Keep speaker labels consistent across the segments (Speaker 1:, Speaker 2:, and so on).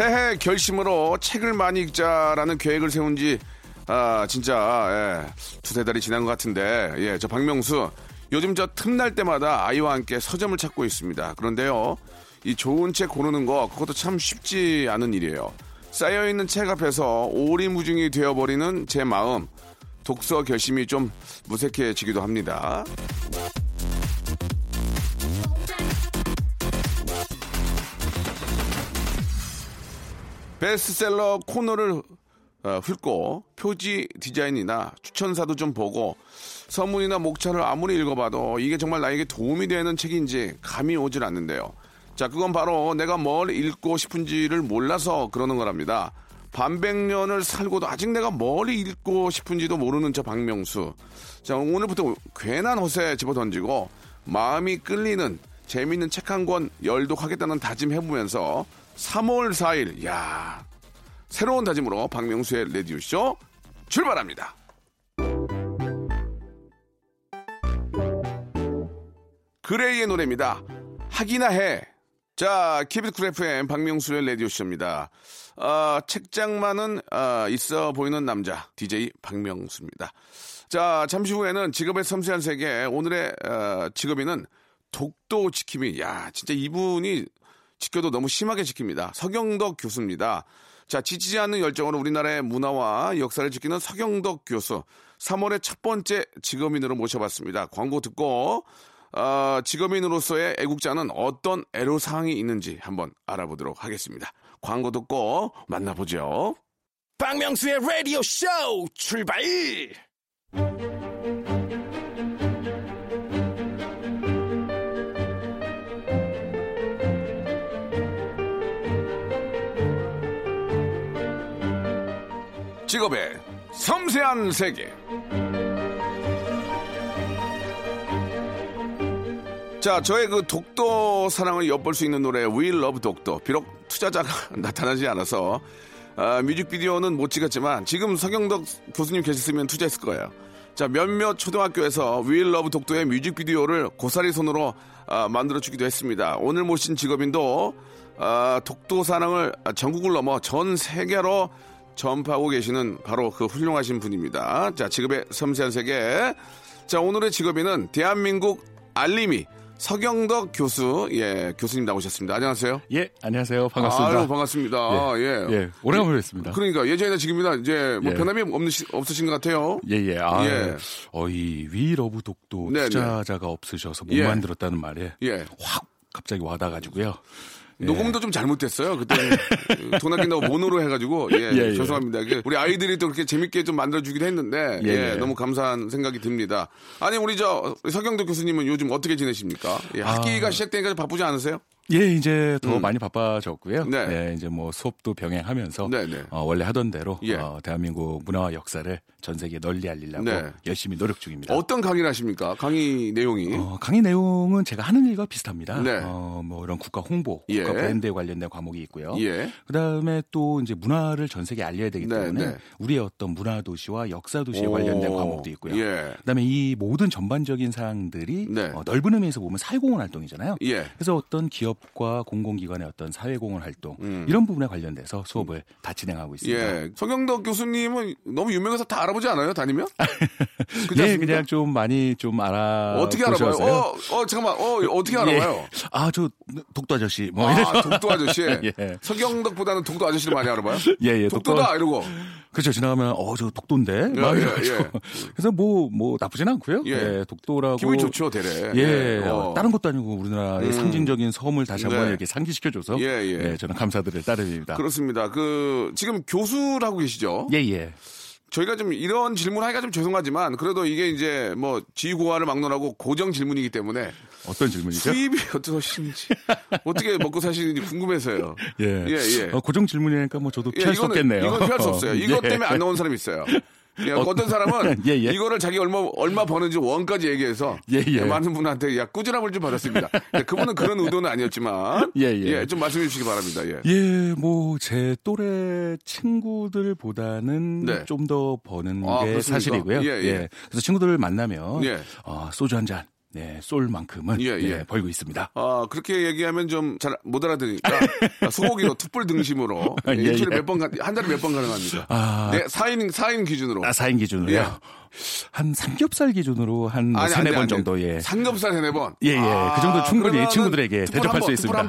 Speaker 1: 새해 결심으로 책을 많이 읽자라는 계획을 세운 지 아, 진짜 예, 두세 달이 지난 것 같은데 예, 저 박명수 요즘 저 틈날 때마다 아이와 함께 서점을 찾고 있습니다. 그런데요. 이 좋은 책 고르는 거 그것도 참 쉽지 않은 일이에요. 쌓여있는 책 앞에서 오리무중이 되어버리는 제 마음 독서 결심이 좀 무색해지기도 합니다. 베스트셀러 코너를 어, 훑고 표지 디자인이나 추천사도 좀 보고 서문이나 목차를 아무리 읽어봐도 이게 정말 나에게 도움이 되는 책인지 감이 오질 않는데요. 자, 그건 바로 내가 뭘 읽고 싶은지를 몰라서 그러는 거랍니다. 반백년을 살고도 아직 내가 뭘 읽고 싶은지도 모르는 저 박명수. 자, 오늘부터 괜한 허세 집어 던지고 마음이 끌리는 재미있는 책 한 권 열독하겠다는 다짐 해보면서 3월 4일, 야 새로운 다짐으로 박명수의 레디오쇼 출발합니다. 그레이의 노래입니다. 하기나 해. 자, KBS Cool FM 박명수의 라디오쇼입니다. 아, 책장 많은 아, 있어 보이는 남자, DJ 박명수입니다. 자, 잠시 후에는 직업의 섬세한 세계, 오늘의 아, 직업인은 독도 지킴이. 야, 진짜 이분이 지켜도 너무 심하게 지킵니다. 서경덕 교수입니다. 자, 지치지 않는 열정으로 우리나라의 문화와 역사를 지키는 서경덕 교수. 3월의 첫 번째 직업인으로 모셔봤습니다. 광고 듣고 어, 직업인으로서의 애국자는 어떤 애로사항이 있는지 한번 알아보도록 하겠습니다. 광고 듣고 만나보죠.
Speaker 2: 박명수의 라디오 쇼 출발!
Speaker 1: 직업의 섬세한 세계. 자, 저의 그 독도 사랑을 엿볼 수 있는 노래 We Love 독도. 비록 투자자가 나타나지 않아서 아, 뮤직비디오는 못 찍었지만 지금 서경덕 교수님 계셨으면 투자했을 거예요. 자, 몇몇 초등학교에서 We Love 독도의 뮤직비디오를 고사리 손으로 아, 만들어 주기도 했습니다. 오늘 모신 직업인도 아, 독도 사랑을 전국을 넘어 전 세계로 전파하고 계시는 바로 그 훌륭하신 분입니다. 자, 직업의 섬세한 세계. 자, 오늘의 직업인은 대한민국 알림이 서경덕 교수, 예, 교수님 나오셨습니다. 안녕하세요.
Speaker 3: 예, 안녕하세요. 반갑습니다.
Speaker 1: 아유, 반갑습니다. 예. 예.
Speaker 3: 예, 오래간만에 뵙습니다.
Speaker 1: 그러니까 예전이나 지금이나 이제 뭐
Speaker 3: 예.
Speaker 1: 변함이 없으신, 없으신 것 같아요.
Speaker 3: 예, 예. 아,
Speaker 1: 예.
Speaker 3: 어, 이 위러브 독도
Speaker 1: 네,
Speaker 3: 투자자가 없으셔서 못
Speaker 1: 예.
Speaker 3: 만들었다는 말에
Speaker 1: 예.
Speaker 3: 확 갑자기 와닿아가지고요. 예.
Speaker 1: 녹음도 좀 잘못됐어요. 그때 돈 아낀다고 모노로 해가지고 예,
Speaker 3: 예, 예.
Speaker 1: 죄송합니다. 그 우리 아이들이 또 그렇게 재밌게 좀 만들어주기도 했는데 예. 너무 감사한 생각이 듭니다. 아니 우리 저 서경덕 교수님은 요즘 어떻게 지내십니까? 예, 학기가
Speaker 3: 아.
Speaker 1: 시작되니까 바쁘지 않으세요?
Speaker 3: 예, 이제 더 많이 바빠졌고요.
Speaker 1: 네.
Speaker 3: 네. 이제 뭐 수업도 병행하면서
Speaker 1: 네, 네.
Speaker 3: 어, 원래 하던 대로
Speaker 1: 예.
Speaker 3: 어, 대한민국 문화와 역사를 전 세계에 널리 알리려고
Speaker 1: 네.
Speaker 3: 열심히 노력 중입니다.
Speaker 1: 어떤 강의를 하십니까? 강의 내용이
Speaker 3: 어, 강의 내용은 제가 하는 일과 비슷합니다.
Speaker 1: 네.
Speaker 3: 어, 뭐 이런 국가 홍보,
Speaker 1: 예.
Speaker 3: 국가 브랜드에 관련된 과목이 있고요.
Speaker 1: 예.
Speaker 3: 그다음에 또 이제 문화를 전 세계에 알려야 되기
Speaker 1: 네,
Speaker 3: 때문에
Speaker 1: 네.
Speaker 3: 우리의 어떤 문화 도시와 역사 도시에
Speaker 1: 오,
Speaker 3: 관련된 과목도 있고요.
Speaker 1: 예.
Speaker 3: 그다음에 이 모든 전반적인 사항들이
Speaker 1: 네.
Speaker 3: 어, 넓은 의미에서 보면 사회공헌 활동이잖아요.
Speaker 1: 예.
Speaker 3: 그래서 어떤 기업과 공공기관의 어떤 사회공헌 활동
Speaker 1: 음.
Speaker 3: 이런 부분에 관련돼서 수업을 다 진행하고 있습니다.
Speaker 1: 예. 서경덕 교수님은 너무 유명해서 다 알아보지 않아요? 다니면? 그렇지
Speaker 3: 예,
Speaker 1: 않습니까?
Speaker 3: 그냥 좀 많이 좀 알아.
Speaker 1: 어떻게 알아봐요? 어, 어, 잠깐만. 어, 어떻게 알아봐요?
Speaker 3: 아, 저 독도 아저씨 뭐.
Speaker 1: 아, 독도 아저씨.
Speaker 3: 예.
Speaker 1: 서경덕보다는 독도 아저씨를 많이 알아봐요?
Speaker 3: 예, 예.
Speaker 1: 독도다 이러고.
Speaker 3: 그렇죠. 지나가면 어 저 독도인데.
Speaker 1: 예,
Speaker 3: 막
Speaker 1: 예. 예.
Speaker 3: 그래서 뭐뭐 나쁘진 않고요.
Speaker 1: 예.
Speaker 3: 예. 독도라고.
Speaker 1: 기분이 좋죠, 대래.
Speaker 3: 예.
Speaker 1: 어.
Speaker 3: 다른 것도 아니고 우리나라의
Speaker 1: 음.
Speaker 3: 상징적인 섬을 다시 한번
Speaker 1: 네.
Speaker 3: 이렇게 상기시켜줘서.
Speaker 1: 예, 예.
Speaker 3: 저는 감사드릴 따름입니다.
Speaker 1: 그렇습니다. 그 지금 교수라고 계시죠?
Speaker 3: 예, 예.
Speaker 1: 저희가 좀 이런 질문 하기가 좀 죄송하지만 그래도 이게 이제 뭐 지구화를 막론하고 고정 질문이기 때문에
Speaker 3: 어떤 질문이죠?
Speaker 1: 수입이 어떠신지 어떻게 먹고 사시는지 궁금해서요.
Speaker 3: 예.
Speaker 1: 예, 예.
Speaker 3: 어, 고정 질문이니까 뭐 저도
Speaker 1: 예,
Speaker 3: 피할 수
Speaker 1: 이거는-
Speaker 3: 없겠네요.
Speaker 1: 이건 피할 수 없어요. 이것
Speaker 3: 예.
Speaker 1: 때문에 안 나온 사람이 있어요. 예,
Speaker 3: 어,
Speaker 1: 어떤 사람은
Speaker 3: 예, 예.
Speaker 1: 이거를 자기 얼마 얼마 버는지 원까지 얘기해서
Speaker 3: 예, 예.
Speaker 1: 많은 분한테 야 꾸지람을 좀 받았습니다. 예, 그분은 그런 의도는 아니었지만
Speaker 3: 예, 예.
Speaker 1: 좀 말씀해 주시기 바랍니다. 예.
Speaker 3: 예, 뭐 제 또래 친구들보다는
Speaker 1: 네.
Speaker 3: 좀더 버는
Speaker 1: 아,
Speaker 3: 게
Speaker 1: 그렇습니까?
Speaker 3: 사실이고요.
Speaker 1: 예, 예.
Speaker 3: 그래서 친구들을 만나면
Speaker 1: 예.
Speaker 3: 어, 소주 한 잔, 네, 쏠 만큼은
Speaker 1: 예, 예.
Speaker 3: 네, 벌고 있습니다.
Speaker 1: 아, 그렇게 얘기하면 좀 잘 못 알아들으니까 소고기로 툭불 등심으로
Speaker 3: 예,
Speaker 1: 일주일에
Speaker 3: 예.
Speaker 1: 몇 번, 한 달에 몇 번 가능합니까?
Speaker 3: 아.
Speaker 1: 네, 4인, 4인 기준으로.
Speaker 3: 아, 4인 기준으로요.
Speaker 1: 예.
Speaker 3: 한 삼겹살 기준으로 한뭐
Speaker 1: 아니,
Speaker 3: 세네
Speaker 1: 안 돼, 번안 돼.
Speaker 3: 정도, 예.
Speaker 1: 삼겹살 세네 번.
Speaker 3: 예, 예.
Speaker 1: 아,
Speaker 3: 그 정도 충분히
Speaker 1: 그러면은
Speaker 3: 친구들에게 대접할 한수
Speaker 1: 번,
Speaker 3: 있습니다.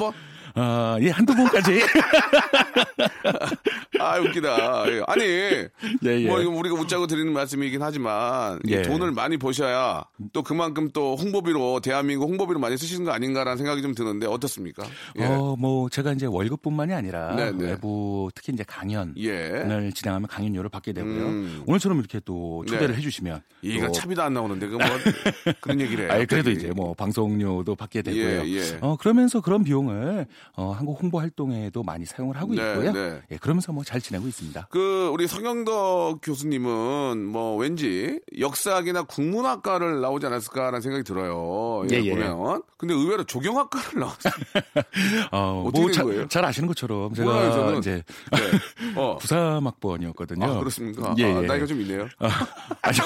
Speaker 3: 아, 예, 한두 번까지.
Speaker 1: 아, 웃기다. 예. 아니,
Speaker 3: 예.
Speaker 1: 뭐, 이거 우리가 웃자고 드리는 말씀이긴 하지만, 이
Speaker 3: 예.
Speaker 1: 돈을 많이 버셔야 또 그만큼 또 홍보비로, 대한민국 홍보비로 많이 쓰시는 거 아닌가라는 생각이 좀 드는데, 어떻습니까? 예.
Speaker 3: 어, 뭐, 제가 이제 월급뿐만이 아니라
Speaker 1: 네, 네.
Speaker 3: 외부, 특히 이제 강연을
Speaker 1: 예.
Speaker 3: 진행하면 강연료를 받게 되고요.
Speaker 1: 음.
Speaker 3: 오늘처럼 이렇게 또 초대를
Speaker 1: 네.
Speaker 3: 해주시면.
Speaker 1: 이가
Speaker 3: 또
Speaker 1: 차비도 안 나오는데, 그 뭐, 그런 얘기를 해요.
Speaker 3: 아니, 그래도. 이제 뭐 방송료도 받게 되고요.
Speaker 1: 예, 예.
Speaker 3: 어, 그러면서 그런 비용을 어, 한국 홍보 활동에도 많이 사용을 하고
Speaker 1: 네,
Speaker 3: 있고요.
Speaker 1: 네.
Speaker 3: 예, 그러면서 뭐 잘 지내고 있습니다.
Speaker 1: 그 우리 성영덕 교수님은 뭐 왠지 역사학이나 국문학과를 나오지 않았을까라는 생각이 들어요. 예,
Speaker 3: 예, 예.
Speaker 1: 보면. 근데 의외로 조경학과를 나왔어요.
Speaker 3: 어,
Speaker 1: 어떻게 뭐된
Speaker 3: 자-
Speaker 1: 거예요?
Speaker 3: 잘 아시는 것처럼 제가
Speaker 1: 몰라요, 저는.
Speaker 3: 이제
Speaker 1: 네. 어.
Speaker 3: 부사막번이었거든요.
Speaker 1: 아, 그렇습니까?
Speaker 3: 예,
Speaker 1: 아,
Speaker 3: 예.
Speaker 1: 나이가 좀 있네요.
Speaker 3: 아주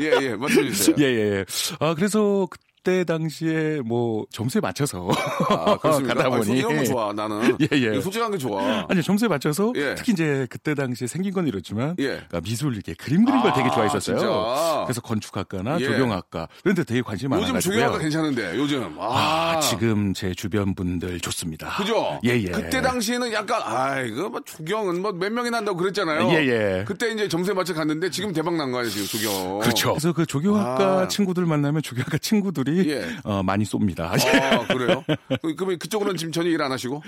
Speaker 1: 예, 예. 말씀해 주세요.
Speaker 3: 예, 예. 아, 그래서 그 때 당시에 뭐 점수에 맞춰서
Speaker 1: 아?
Speaker 3: 가다
Speaker 1: 아니,
Speaker 3: 보니
Speaker 1: 솔직한 거 좋아, 나는.
Speaker 3: 예, 예.
Speaker 1: 솔직한 게 좋아.
Speaker 3: 아니 점수에 맞춰서
Speaker 1: 예.
Speaker 3: 특히 이제 그때 당시에 생긴 건 이렇지만
Speaker 1: 예.
Speaker 3: 그러니까 미술 이렇게 그림 그리는 걸 되게
Speaker 1: 아,
Speaker 3: 좋아했었어요.
Speaker 1: 진짜?
Speaker 3: 그래서 건축학과나
Speaker 1: 예.
Speaker 3: 조경학과 그런데 되게 관심이
Speaker 1: 요즘
Speaker 3: 많아가지고요.
Speaker 1: 조경학과 괜찮은데, 요즘. 아,
Speaker 3: 아, 지금 제 주변 분들 좋습니다.
Speaker 1: 그죠?
Speaker 3: 예, 예.
Speaker 1: 그때 당시에는 약간, 아, 이거 뭐 조경은 뭐 몇 명이 난다고 그랬잖아요.
Speaker 3: 예, 예.
Speaker 1: 그때 이제 점수에 맞춰 갔는데 지금 대박 난 거예요, 지금 조경.
Speaker 3: 그렇죠. 그래서 그 조경학과
Speaker 1: 아.
Speaker 3: 친구들 만나면 조경학과 친구들이
Speaker 1: 예.
Speaker 3: 어, 많이 쏩니다.
Speaker 1: 아, 그래요? 그- 그러면 그쪽으로는 지금 전혀 일 안 하시고?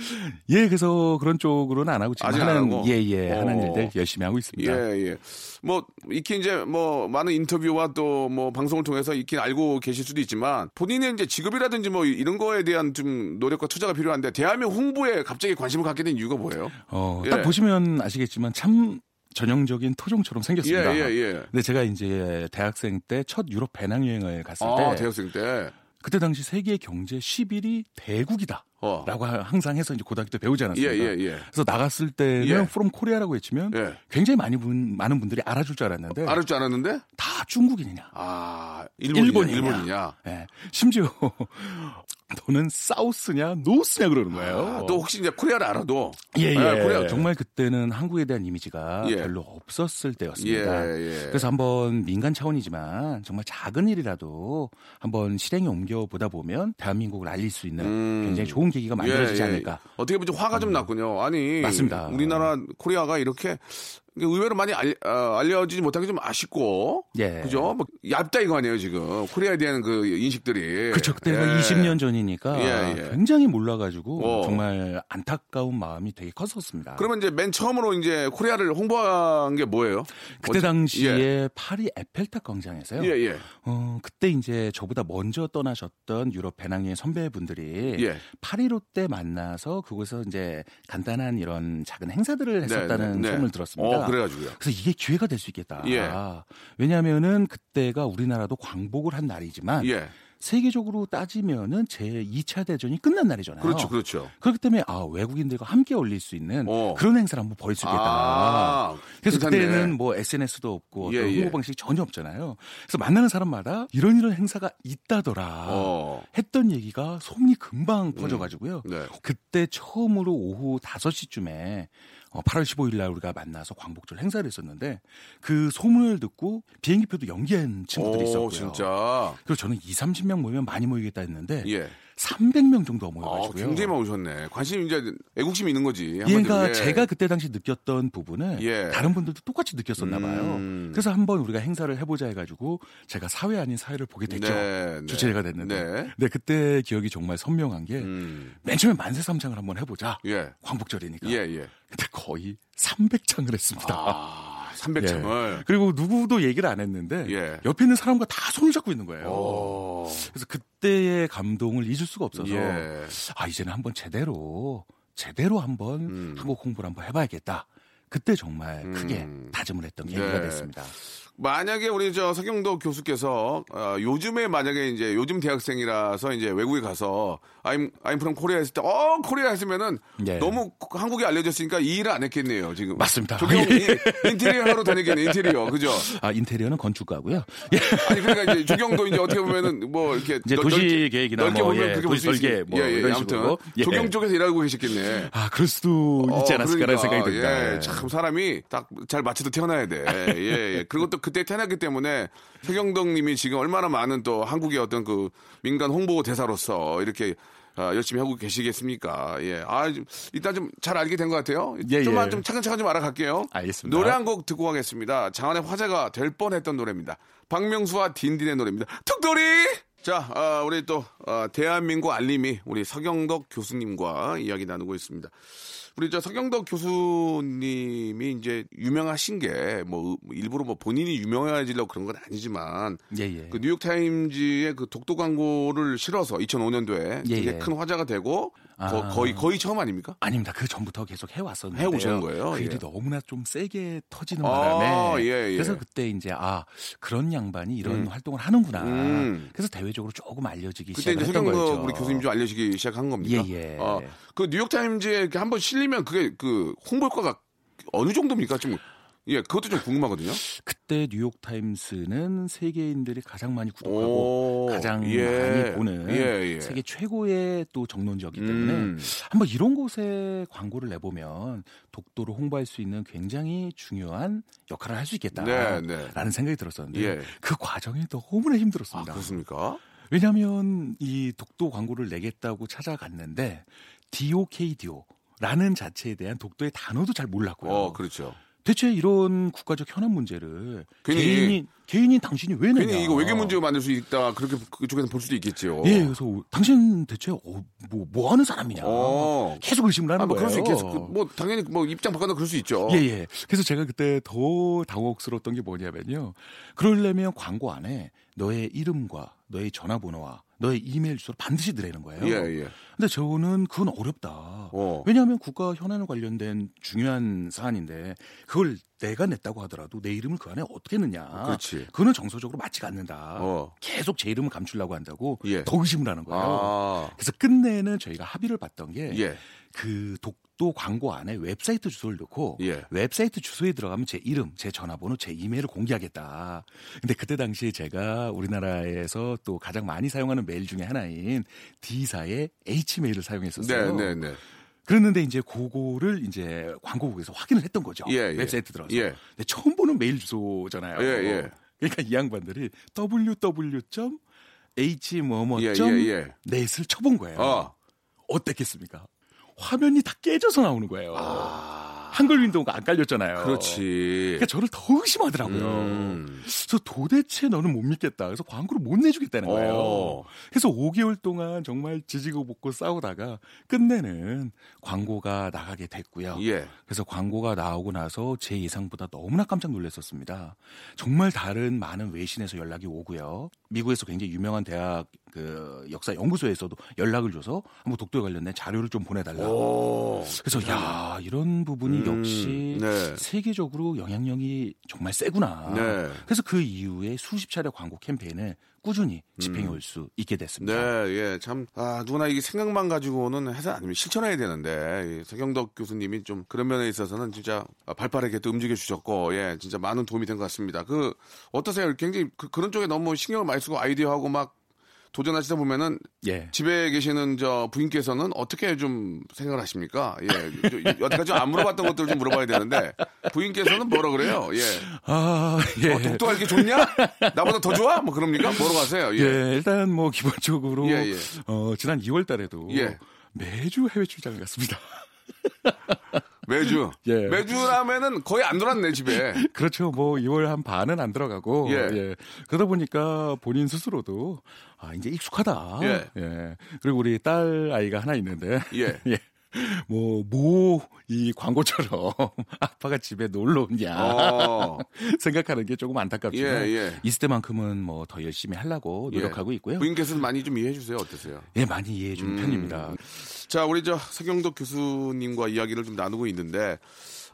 Speaker 3: 예, 그래서 그런 쪽으로는 안 하고 지금
Speaker 1: 아직 안
Speaker 3: 하는
Speaker 1: 하고?
Speaker 3: 예, 예, 하는
Speaker 1: 어.
Speaker 3: 일들 열심히 하고 있습니다.
Speaker 1: 예, 예. 뭐, 익히 이제 뭐, 많은 인터뷰와 또 뭐, 방송을 통해서 익히 알고 계실 수도 있지만, 본인의 이제 직업이라든지 뭐, 이런 거에 대한 좀 노력과 투자가 필요한데, 대한민국 홍보에 갑자기 관심을 갖게 된 이유가 뭐예요?
Speaker 3: 어,
Speaker 1: 예.
Speaker 3: 딱 보시면 아시겠지만 참 전형적인 토종처럼
Speaker 1: 예,
Speaker 3: 생겼습니다.
Speaker 1: 예, 예.
Speaker 3: 근데 제가 이제 대학생 때 첫 유럽 배낭여행을 갔을
Speaker 1: 아,
Speaker 3: 때
Speaker 1: 대학생 때.
Speaker 3: 그때 당시 세계 경제 11위 대국이다.
Speaker 1: 어.
Speaker 3: 라고 항상 해서 이제 고등학교 때 배우지
Speaker 1: 예,
Speaker 3: 않았습니까?
Speaker 1: 예, 예.
Speaker 3: 그래서 나갔을 때는
Speaker 1: 예.
Speaker 3: from Korea라고 외치면
Speaker 1: 예.
Speaker 3: 굉장히 많이 분, 많은 분들이 알아줄 줄 알았는데
Speaker 1: 알을 줄 알았는데?
Speaker 3: 다 중국인이냐.
Speaker 1: 아, 일본이냐?
Speaker 3: 일본이냐.
Speaker 1: 일본이냐.
Speaker 3: 예. 심지어 너는 사우스냐 노스냐 그러는 거예요.
Speaker 1: 아, 또 혹시 이제 코리아를 알아도.
Speaker 3: 예, 예.
Speaker 1: 코리아.
Speaker 3: 정말 그때는 한국에 대한 이미지가
Speaker 1: 예.
Speaker 3: 별로 없었을
Speaker 1: 예,
Speaker 3: 때였습니다.
Speaker 1: 예.
Speaker 3: 그래서 한번 민간 차원이지만 정말 작은 일이라도 한번 실행에 옮겨 보다 보면 대한민국을 알릴 수 있는
Speaker 1: 음.
Speaker 3: 굉장히 좋은 계기가 만들어지지
Speaker 1: 예, 예.
Speaker 3: 않을까.
Speaker 1: 어떻게 보면 좀 화가 좀 났군요. 아니.
Speaker 3: 맞습니다.
Speaker 1: 우리나라 코리아가 이렇게 의외로 많이 알, 어, 알려지지 못한 게 좀 아쉽고.
Speaker 3: 예.
Speaker 1: 그죠? 뭐, 얕다 이거 아니에요, 지금. 코리아에 대한 그 인식들이.
Speaker 3: 그쵸. 그때가
Speaker 1: 예.
Speaker 3: 20년 전이니까
Speaker 1: 예, 예.
Speaker 3: 굉장히 몰라가지고
Speaker 1: 어.
Speaker 3: 정말 안타까운 마음이 되게 컸었습니다.
Speaker 1: 그러면 이제 맨 처음으로 이제 코리아를 홍보한 게 뭐예요?
Speaker 3: 그때
Speaker 1: 어째-
Speaker 3: 당시에
Speaker 1: 예.
Speaker 3: 파리 에펠탑 광장에서요.
Speaker 1: 예, 예.
Speaker 3: 어, 그때 이제 저보다 먼저 떠나셨던 유럽 배낭여행 선배분들이
Speaker 1: 예.
Speaker 3: 파리로 때 만나서 그곳에서 이제 간단한 이런 작은 행사들을 했었다는
Speaker 1: 네, 네, 네.
Speaker 3: 소문을 들었습니다.
Speaker 1: 어, 그래가지고요.
Speaker 3: 그래서 이게 기회가 될 수 있겠다.
Speaker 1: 예.
Speaker 3: 왜냐하면은 그때가 우리나라도 광복을 한 날이지만
Speaker 1: 예.
Speaker 3: 세계적으로 따지면은 제 2차 대전이 끝난 날이잖아요.
Speaker 1: 그렇죠, 그렇죠.
Speaker 3: 그렇기 때문에 아 외국인들과 함께 어울릴 수 있는
Speaker 1: 어.
Speaker 3: 그런 행사를 한번 벌일 수 있겠다.
Speaker 1: 아,
Speaker 3: 그래서
Speaker 1: 괜찮네.
Speaker 3: 그때는 뭐 SNS도 없고
Speaker 1: 예, 예.
Speaker 3: 홍보 방식이 전혀 없잖아요. 그래서 만나는 사람마다 이런 이런 행사가 있다더라
Speaker 1: 어.
Speaker 3: 했던 얘기가 소문이 금방 퍼져가지고요.
Speaker 1: 네.
Speaker 3: 그때 처음으로 오후 5시쯤에 어, 8월 15일 날 우리가 만나서 광복절 행사를 했었는데 그 소문을 듣고 비행기표도 연기한 친구들이
Speaker 1: 오,
Speaker 3: 있었고요.
Speaker 1: 진짜.
Speaker 3: 그래서 저는 2, 30명 모이면 많이 모이겠다 했는데
Speaker 1: 예.
Speaker 3: 300명 정도
Speaker 1: 아,
Speaker 3: 모여가지고요.
Speaker 1: 굉장히 많이 오셨네. 관심, 이제, 애국심이 있는 거지.
Speaker 3: 예. 그러니까
Speaker 1: 예.
Speaker 3: 제가 그때 당시 느꼈던 부분을
Speaker 1: 예.
Speaker 3: 다른 분들도 똑같이 느꼈었나 봐요.
Speaker 1: 음.
Speaker 3: 그래서 한번 우리가 행사를 해보자 해가지고 제가 사회 아닌 사회를 보게 됐죠.
Speaker 1: 네, 네.
Speaker 3: 주체가 됐는데.
Speaker 1: 네.
Speaker 3: 네. 그때 기억이 정말 선명한 게
Speaker 1: 음.
Speaker 3: 맨 처음에 만세 삼창을 한번 해보자.
Speaker 1: 예.
Speaker 3: 광복절이니까.
Speaker 1: 예, 예.
Speaker 3: 근데 거의 300창을 했습니다.
Speaker 1: 아, 300점을.
Speaker 3: 그리고 누구도 얘기를 안 했는데
Speaker 1: 예.
Speaker 3: 옆에 있는 사람과 다 손을 잡고 있는 거예요.
Speaker 1: 오.
Speaker 3: 그래서 그때의 감동을 잊을 수가 없어서
Speaker 1: 예.
Speaker 3: 아 이제는 한번 제대로 제대로 한번
Speaker 1: 음.
Speaker 3: 한국 공부를 한번 해봐야겠다. 그때 정말 크게
Speaker 1: 음.
Speaker 3: 다짐을 했던 계기가
Speaker 1: 네.
Speaker 3: 됐습니다.
Speaker 1: 만약에 우리 저 서경도 교수께서 어, 요즘에 만약에 이제 요즘 대학생이라서 이제 외국에 가서 I'm I'm from 코리아 했을 때 어 코리아 했으면은
Speaker 3: 예.
Speaker 1: 너무 한국에 알려졌으니까 이 일을 안 했겠네요 지금
Speaker 3: 맞습니다.
Speaker 1: 조경
Speaker 3: 예.
Speaker 1: 인테리어 하러 다니겠네 인테리어 그죠
Speaker 3: 아 인테리어는 건축가고요. 예.
Speaker 1: 아니 그러니까 이제 조경도 이제 어떻게 보면은 뭐 이렇게
Speaker 3: 이제
Speaker 1: 넓-
Speaker 3: 도시 계획이나
Speaker 1: 넓게
Speaker 3: 뭐,
Speaker 1: 보면
Speaker 3: 예,
Speaker 1: 그렇게 볼
Speaker 3: 도시 설계 뭐
Speaker 1: 예, 예,
Speaker 3: 이런
Speaker 1: 아무튼
Speaker 3: 식으로. 예.
Speaker 1: 조경 쪽에서 일하고 계셨겠네.
Speaker 3: 아 그럴 수도 있지
Speaker 1: 어,
Speaker 3: 않았을까라는
Speaker 1: 그러니까,
Speaker 3: 생각이 듭니다.
Speaker 1: 예, 참 사람이 딱 잘 맞춰서 태어나야 돼. 예, 예. 그리고 또 그때 태어났기 때문에 서경덕 님이 지금 얼마나 많은 또 한국의 어떤 그 민간 홍보 대사로서 이렇게 아, 열심히 하고 계시겠습니까? 예. 아, 좀 일단 좀 잘 알게 된 것 같아요.
Speaker 3: 예,
Speaker 1: 좀만
Speaker 3: 예.
Speaker 1: 좀 차근차근 좀 알아갈게요.
Speaker 3: 알겠습니다.
Speaker 1: 노래 한 곡 듣고 가겠습니다. 장안의 화제가 될 뻔했던 노래입니다. 박명수와 딘딘의 노래입니다. 툭돌이! 자, 아, 우리 또 아, 대한민국 알림이 우리 서경덕 교수님과 이야기 나누고 있습니다. 우리 저 서경덕 교수님이 이제 유명하신 게 뭐 일부러 뭐 본인이 유명해지려고 그런 건 아니지만
Speaker 3: 예, 예.
Speaker 1: 그 뉴욕 타임즈의 그 독도 광고를 실어서 2005년도에
Speaker 3: 예,
Speaker 1: 되게
Speaker 3: 예.
Speaker 1: 큰 화제가 되고
Speaker 3: 아.
Speaker 1: 거, 거의 거의 처음 아닙니까?
Speaker 3: 아닙니다. 그 전부터 계속 해왔었는데
Speaker 1: 해오신 거예요?
Speaker 3: 그 일이
Speaker 1: 예.
Speaker 3: 너무나 좀 세게 터지는
Speaker 1: 아,
Speaker 3: 바람에
Speaker 1: 예, 예.
Speaker 3: 그래서 그때 이제 아 그런 양반이 이런
Speaker 1: 음.
Speaker 3: 활동을 하는구나.
Speaker 1: 음.
Speaker 3: 그래서 대외적으로 조금 알려지기
Speaker 1: 그때 이제
Speaker 3: 시작했던 거죠.
Speaker 1: 서경덕 우리 교수님 좀 알려지기 시작한 겁니까?
Speaker 3: 예, 예.
Speaker 1: 어, 그 뉴욕 타임즈에 이렇게 한번 실리면 그게 그 홍보 효과가 어느 정도입니까? 좀 예, 그것도 좀 궁금하거든요.
Speaker 3: 그때 뉴욕 타임스는 세계인들이 가장 많이 구독하고
Speaker 1: 오,
Speaker 3: 가장
Speaker 1: 예.
Speaker 3: 많이 보는
Speaker 1: 예, 예.
Speaker 3: 세계 최고의 또 정론지였기 때문에
Speaker 1: 음.
Speaker 3: 한번 이런 곳에 광고를 내보면 독도를 홍보할 수 있는 굉장히 중요한 역할을 할 수 있겠다라는
Speaker 1: 네, 네.
Speaker 3: 생각이 들었었는데
Speaker 1: 예.
Speaker 3: 그 과정이 너무나
Speaker 1: 아,
Speaker 3: 힘들었습니다.
Speaker 1: 그렇습니까?
Speaker 3: 왜냐하면 이 독도 광고를 내겠다고 찾아갔는데 DOKDO라는 자체에 대한 독도의 단어도 잘 몰랐고요.
Speaker 1: 어, 그렇죠.
Speaker 3: 대체 이런 국가적 현안 문제를
Speaker 1: 괜히-
Speaker 3: 개인인 개인인 당신이 왜 내냐?
Speaker 1: 괜히 이거 외교 문제가 만들 수 있다. 그렇게 그쪽에서 볼 수도 있겠죠.
Speaker 3: 예, 그래서 당신 대체 어, 뭐, 뭐 하는 사람이냐?
Speaker 1: 어.
Speaker 3: 계속 의심을 하는
Speaker 1: 아, 뭐
Speaker 3: 거예요.
Speaker 1: 그럴 수 있겠어. 그, 뭐 당연히 뭐 입장 바꿔도 그럴 수 있죠.
Speaker 3: 예, 예. 그래서 제가 그때 더 당혹스러웠던 게 뭐냐면요. 그러려면 광고 안에 너의 이름과 너의 전화번호와 너의 이메일 주소를 반드시 넣으라는 거예요.
Speaker 1: 예, 예.
Speaker 3: 근데 저는 그건 어렵다.
Speaker 1: 어.
Speaker 3: 왜냐하면 국가 현안에 관련된 중요한 사안인데 그걸 내가 냈다고 하더라도 내 이름을 그 안에 어떻게 넣냐.
Speaker 1: 그렇지.
Speaker 3: 그거는 정서적으로 맞지가 않는다.
Speaker 1: 어.
Speaker 3: 계속 제 이름을 감추려고 한다고
Speaker 1: 예.
Speaker 3: 더 의심을 하는 거예요.
Speaker 1: 아.
Speaker 3: 그래서 끝내는 저희가 합의를 봤던 게
Speaker 1: 예.
Speaker 3: 그 독도 광고 안에 웹사이트 주소를 넣고
Speaker 1: 예.
Speaker 3: 웹사이트 주소에 들어가면 제 이름, 제 전화번호, 제 이메일을 공개하겠다. 근데 그때 당시에 제가 우리나라에서 또 가장 많이 사용하는 메일 중에 하나인 D사의 H메일을 사용했었어요.
Speaker 1: 네, 네, 네.
Speaker 3: 그랬는데 이제 그거를 이제 광고국에서 확인을 했던 거죠.
Speaker 1: 예, 예.
Speaker 3: 웹사이트 들어가서.
Speaker 1: 예.
Speaker 3: 근데 처음 보는 메일 주소잖아요.
Speaker 1: 예, 예.
Speaker 3: 그러니까 이 양반들이 www.h 뭐뭐
Speaker 1: 예,
Speaker 3: 점
Speaker 1: 예, 예.
Speaker 3: 넷을 쳐본 거예요.
Speaker 1: 어.
Speaker 3: 어땠겠습니까? 화면이 다 깨져서 나오는 거예요. 한글 윈도우가 안 깔렸잖아요.
Speaker 1: 아. 그렇지.
Speaker 3: 그러니까 저를 더 의심하더라고요.
Speaker 1: 음.
Speaker 3: 그래서 도대체 너는 못 믿겠다. 그래서 광고를 못 내주겠다는 거예요.
Speaker 1: 어.
Speaker 3: 그래서 5개월 동안 정말 지지고 볶고 싸우다가 끝내는 광고가 나가게 됐고요.
Speaker 1: 예.
Speaker 3: 그래서 광고가 나오고 나서 제 예상보다 너무나 깜짝 놀랐었습니다. 정말 다른 많은 외신에서 연락이 오고요. 미국에서 굉장히 유명한 대학 그 역사 연구소에서도 연락을 줘서 한번 독도에 관련된 자료를 좀 보내달라.
Speaker 1: 오.
Speaker 3: 그래서 야 이런 부분이
Speaker 1: 음,
Speaker 3: 역시
Speaker 1: 네.
Speaker 3: 세계적으로 영향력이 정말 세구나.
Speaker 1: 네.
Speaker 3: 그래서 그 이후에 수십 차례 광고 캠페인을 꾸준히 집행해 올 수 있게
Speaker 1: 음. 네,
Speaker 3: 됐습니다.
Speaker 1: 예, 참, 아, 누구나 이게 생각만 가지고는 해서 아니면 실천해야 되는데, 이 서경덕 교수님이 좀 그런 면에 있어서는 진짜 발 빠르게 또 움직여 주셨고, 예, 진짜 많은 도움이 된 것 같습니다. 그, 어떠세요? 굉장히 그, 런 쪽에 너무 신경을 많이 쓰고 아이디어하고 막 도전하시다 보면은
Speaker 3: 예.
Speaker 1: 집에 계시는 저 부인께서는 어떻게 좀 생각을 하십니까? 예, 저, 여태까지 좀안 물어봤던 것들을 좀 물어봐야 되는데, 부인께서는 뭐라 그래요? 예.
Speaker 3: 아, 예.
Speaker 1: 어, 독도가 이렇게 좋냐? 나보다 더 좋아? 뭐 그럽니까? 뭐로 가세요?
Speaker 3: 예.
Speaker 1: 예.
Speaker 3: 일단 뭐 기본적으로
Speaker 1: 예, 예.
Speaker 3: 어, 지난 2월 달에도
Speaker 1: 예.
Speaker 3: 매주 해외 출장을 갔습니다.
Speaker 1: 매주.
Speaker 3: 예.
Speaker 1: 매주라면은 거의 안 돌았네, 집에.
Speaker 3: 그렇죠. 뭐 2월 한 반은 안 들어가고
Speaker 1: 예.
Speaker 3: 예. 그러다 보니까 본인 스스로도 아 이제 익숙하다.
Speaker 1: 예.
Speaker 3: 그리고 우리 딸 아이가 하나 있는데
Speaker 1: 예.
Speaker 3: 예. 뭐, 뭐, 이 광고처럼 아빠가 집에 놀러 오냐.
Speaker 1: 어.
Speaker 3: 생각하는 게 조금 안타깝지만.
Speaker 1: 예, 예.
Speaker 3: 있을 때만큼은 뭐 더 열심히 하려고 노력하고
Speaker 1: 예.
Speaker 3: 있고요.
Speaker 1: 부인께서는 많이 좀 이해해 주세요. 어떠세요?
Speaker 3: 예, 많이 이해해 주는
Speaker 1: 음.
Speaker 3: 편입니다.
Speaker 1: 자, 우리 저 서경덕 교수님과 이야기를 좀 나누고 있는데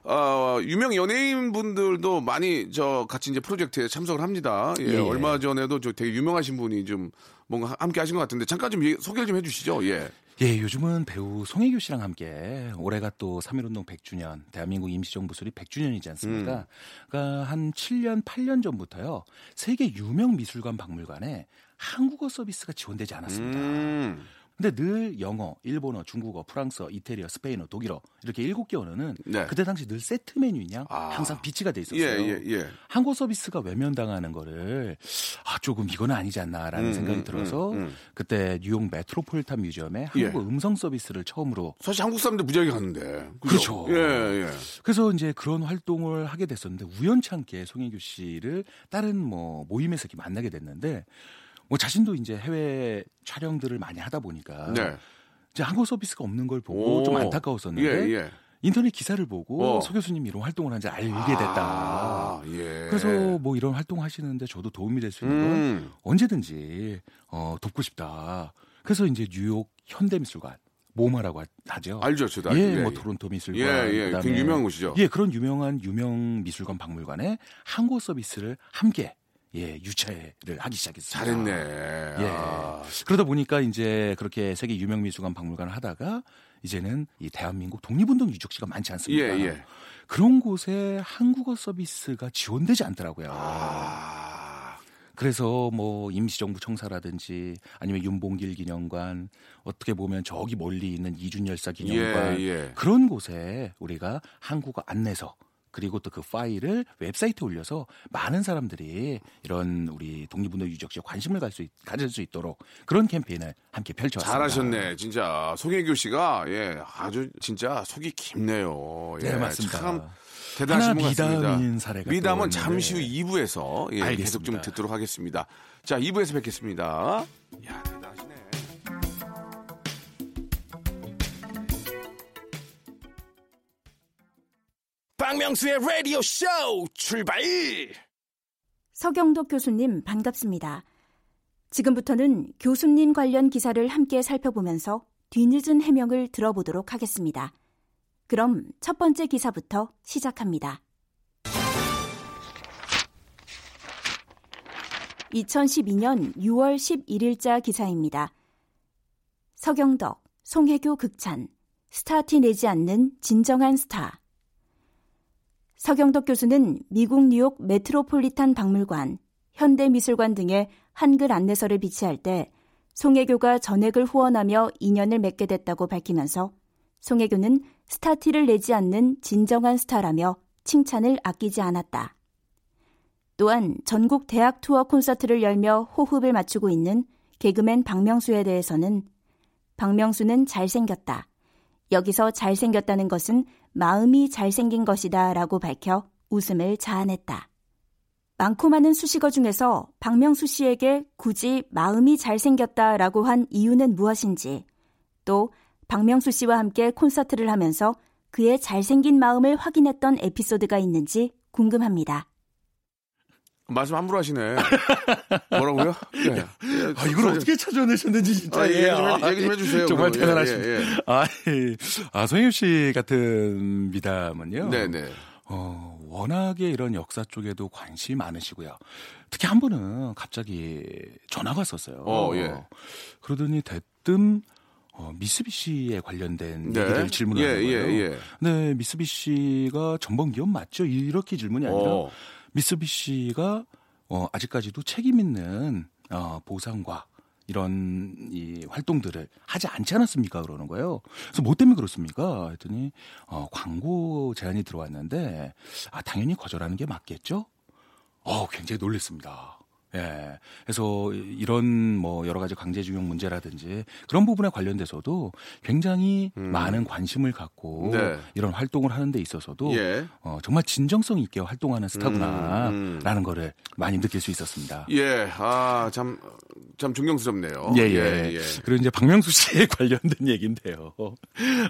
Speaker 1: 어, 유명 연예인 분들도 많이 저 같이 이제 프로젝트에 참석을 합니다. 예,
Speaker 3: 예.
Speaker 1: 얼마 전에도 저 되게 유명하신 분이 좀 뭔가 함께 하신 것 같은데 잠깐 좀 소개를 좀 해주시죠. 예.
Speaker 3: 예, 요즘은 배우 송혜교 씨랑 함께 올해가 또 3.1운동 100주년, 대한민국 임시정부 수립 100주년이지 않습니까? 그러니까 한 7년, 8년 전부터요, 세계 유명 미술관 박물관에 한국어 서비스가 지원되지 않았습니다.
Speaker 1: 음.
Speaker 3: 근데 늘 영어, 일본어, 중국어, 프랑스어, 이태리어, 스페인어, 독일어 이렇게 일곱 개 언어는
Speaker 1: 네.
Speaker 3: 그때 당시 늘 세트 메뉴냐
Speaker 1: 아.
Speaker 3: 항상 비치가 돼 있었어요.
Speaker 1: 예, 예, 예.
Speaker 3: 한국 서비스가 외면당하는 거를 아 조금 이거는 아니지 않나라는
Speaker 1: 음,
Speaker 3: 생각이
Speaker 1: 음,
Speaker 3: 들어서
Speaker 1: 음, 음.
Speaker 3: 그때 뉴욕 메트로폴리탄 뮤지엄에 한국어 음성 서비스를 처음으로
Speaker 1: 사실 한국 사람들 무지하게 가는데.
Speaker 3: 그렇죠.
Speaker 1: 예, 예.
Speaker 3: 그래서 이제 그런 활동을 하게 됐었는데 우연찮게 송혜교 씨를 다른 뭐 모임에서 이렇게 만나게 됐는데 뭐 자신도 이제 해외 촬영들을 많이 하다 보니까
Speaker 1: 네.
Speaker 3: 이제 한국 서비스가 없는 걸 보고 좀
Speaker 1: 오.
Speaker 3: 안타까웠었는데
Speaker 1: 예, 예.
Speaker 3: 인터넷 기사를 보고
Speaker 1: 어.
Speaker 3: 서 교수님이 이런 활동을 하는지 알게 됐다.
Speaker 1: 아, 예.
Speaker 3: 그래서 뭐 이런 활동 하시는데 저도 도움이 될 수 있는 건
Speaker 1: 음.
Speaker 3: 언제든지 어, 돕고 싶다. 그래서 이제 뉴욕 현대미술관 모마라고 하- 하죠.
Speaker 1: 알죠, 저도
Speaker 3: 예,
Speaker 1: 알죠.
Speaker 3: 뭐 토론토 미술관,
Speaker 1: 예, 예.
Speaker 3: 그다음에
Speaker 1: 굉장히 유명한 곳이죠.
Speaker 3: 예, 그런 유명한 유명 미술관 박물관에 한국 서비스를 함께 예 유치를 하기 시작했습니다.
Speaker 1: 잘했네.
Speaker 3: 예.
Speaker 1: 아.
Speaker 3: 그러다 보니까 이제 그렇게 세계 유명 미술관 박물관을 하다가 이제는 이 대한민국 독립운동 유적지가 많지 않습니까?
Speaker 1: 예, 예.
Speaker 3: 그런 곳에 한국어 서비스가 지원되지 않더라고요.
Speaker 1: 아.
Speaker 3: 그래서 뭐 임시정부 청사라든지 아니면 윤봉길 기념관 어떻게 보면 저기 멀리 있는 이준열사 기념관
Speaker 1: 예, 예.
Speaker 3: 그런 곳에 우리가 한국어 안내서 그리고 또 그 파일을 웹사이트에 올려서 많은 사람들이 이런 우리 독립운동 유적지에 관심을 갈 수, 가질 수 있도록 그런 캠페인을 함께 펼쳐왔습니다.
Speaker 1: 잘하셨네, 진짜. 송혜교 씨가, 예, 아주 진짜 속이 깊네요. 예,
Speaker 3: 네, 맞습니다.
Speaker 1: 참 대단하신 분 같습니다.
Speaker 3: 미담인 사례가
Speaker 1: 미담은
Speaker 3: 또
Speaker 1: 잠시 후
Speaker 3: 있는데.
Speaker 1: 2부에서 예,
Speaker 3: 알겠습니다.
Speaker 1: 계속 좀 듣도록 하겠습니다. 자, 2부에서 뵙겠습니다. 야,
Speaker 2: 박명수의 라디오 쇼 출발!
Speaker 4: 서경덕 교수님 반갑습니다. 지금부터는 교수님 관련 기사를 함께 살펴보면서 뒤늦은 해명을 들어보도록 하겠습니다. 그럼 첫 번째 기사부터 시작합니다. 2012년 6월 11일자 기사입니다. 서경덕, 송혜교 극찬, 스타 티 내지 않는 진정한 스타. 서경덕 교수는 미국 뉴욕 메트로폴리탄 박물관, 현대미술관 등의 한글 안내서를 비치할 때 송혜교가 전액을 후원하며 인연을 맺게 됐다고 밝히면서 송혜교는 스타티를 내지 않는 진정한 스타라며 칭찬을 아끼지 않았다. 또한 전국 대학 투어 콘서트를 열며 호흡을 맞추고 있는 개그맨 박명수에 대해서는 박명수는 잘생겼다. 여기서 잘생겼다는 것은 마음이 잘생긴 것이다 라고 밝혀 웃음을 자아냈다. 많고 많은 수식어 중에서 박명수 씨에게 굳이 마음이 잘생겼다 라고 한 이유는 무엇인지, 또 박명수 씨와 함께 콘서트를 하면서 그의 잘생긴 마음을 확인했던 에피소드가 있는지 궁금합니다.
Speaker 1: 말씀 함부로 하시네. 뭐라고요? 예. 예,
Speaker 3: 아, 이걸 어떻게 찾아내셨는지 진짜.
Speaker 1: 아, 얘기
Speaker 3: 예.
Speaker 1: 좀 해- 얘기 좀 해주세요,
Speaker 3: 정말.
Speaker 1: 예,
Speaker 3: 대단하십니다.
Speaker 1: 예, 예.
Speaker 3: 아, 예. 아, 송혜교 씨 같은 미담은요.
Speaker 1: 네네.
Speaker 3: 어, 워낙에 이런 역사 쪽에도 관심이 많으시고요. 특히 한 번은 갑자기 전화가 왔었어요.
Speaker 1: 어, 예.
Speaker 3: 그러더니 대뜸 어, 미쓰비시에 관련된
Speaker 1: 네.
Speaker 3: 얘기를 질문하는
Speaker 1: 예,
Speaker 3: 거예요.
Speaker 1: 예, 예.
Speaker 3: 네, 미쓰비시가 전범 기업 맞죠? 이렇게 질문이 아니라
Speaker 1: 어.
Speaker 3: 미쓰비시가 어, 아직까지도 책임 있는 어, 보상과 이런 이 활동들을 하지 않지 않았습니까? 그러는 거예요. 그래서 뭐 때문에 그렇습니까? 했더니 어, 광고 제안이 들어왔는데 아 당연히 거절하는 게 맞겠죠? 어 굉장히 놀랐습니다. 예. 그래서 이런 뭐 여러 가지 강제징용 문제라든지 그런 부분에 관련돼서도 굉장히
Speaker 1: 음.
Speaker 3: 많은 관심을 갖고
Speaker 1: 네.
Speaker 3: 이런 활동을 하는 데 있어서도
Speaker 1: 예.
Speaker 3: 어, 정말 진정성 있게 활동하는 스타구나라는
Speaker 1: 음, 음.
Speaker 3: 거를 많이 느낄 수 있었습니다.
Speaker 1: 예, 아, 참, 참 존경스럽네요.
Speaker 3: 예, 예. 그리고 이제 박명수 씨에 관련된 얘기인데요.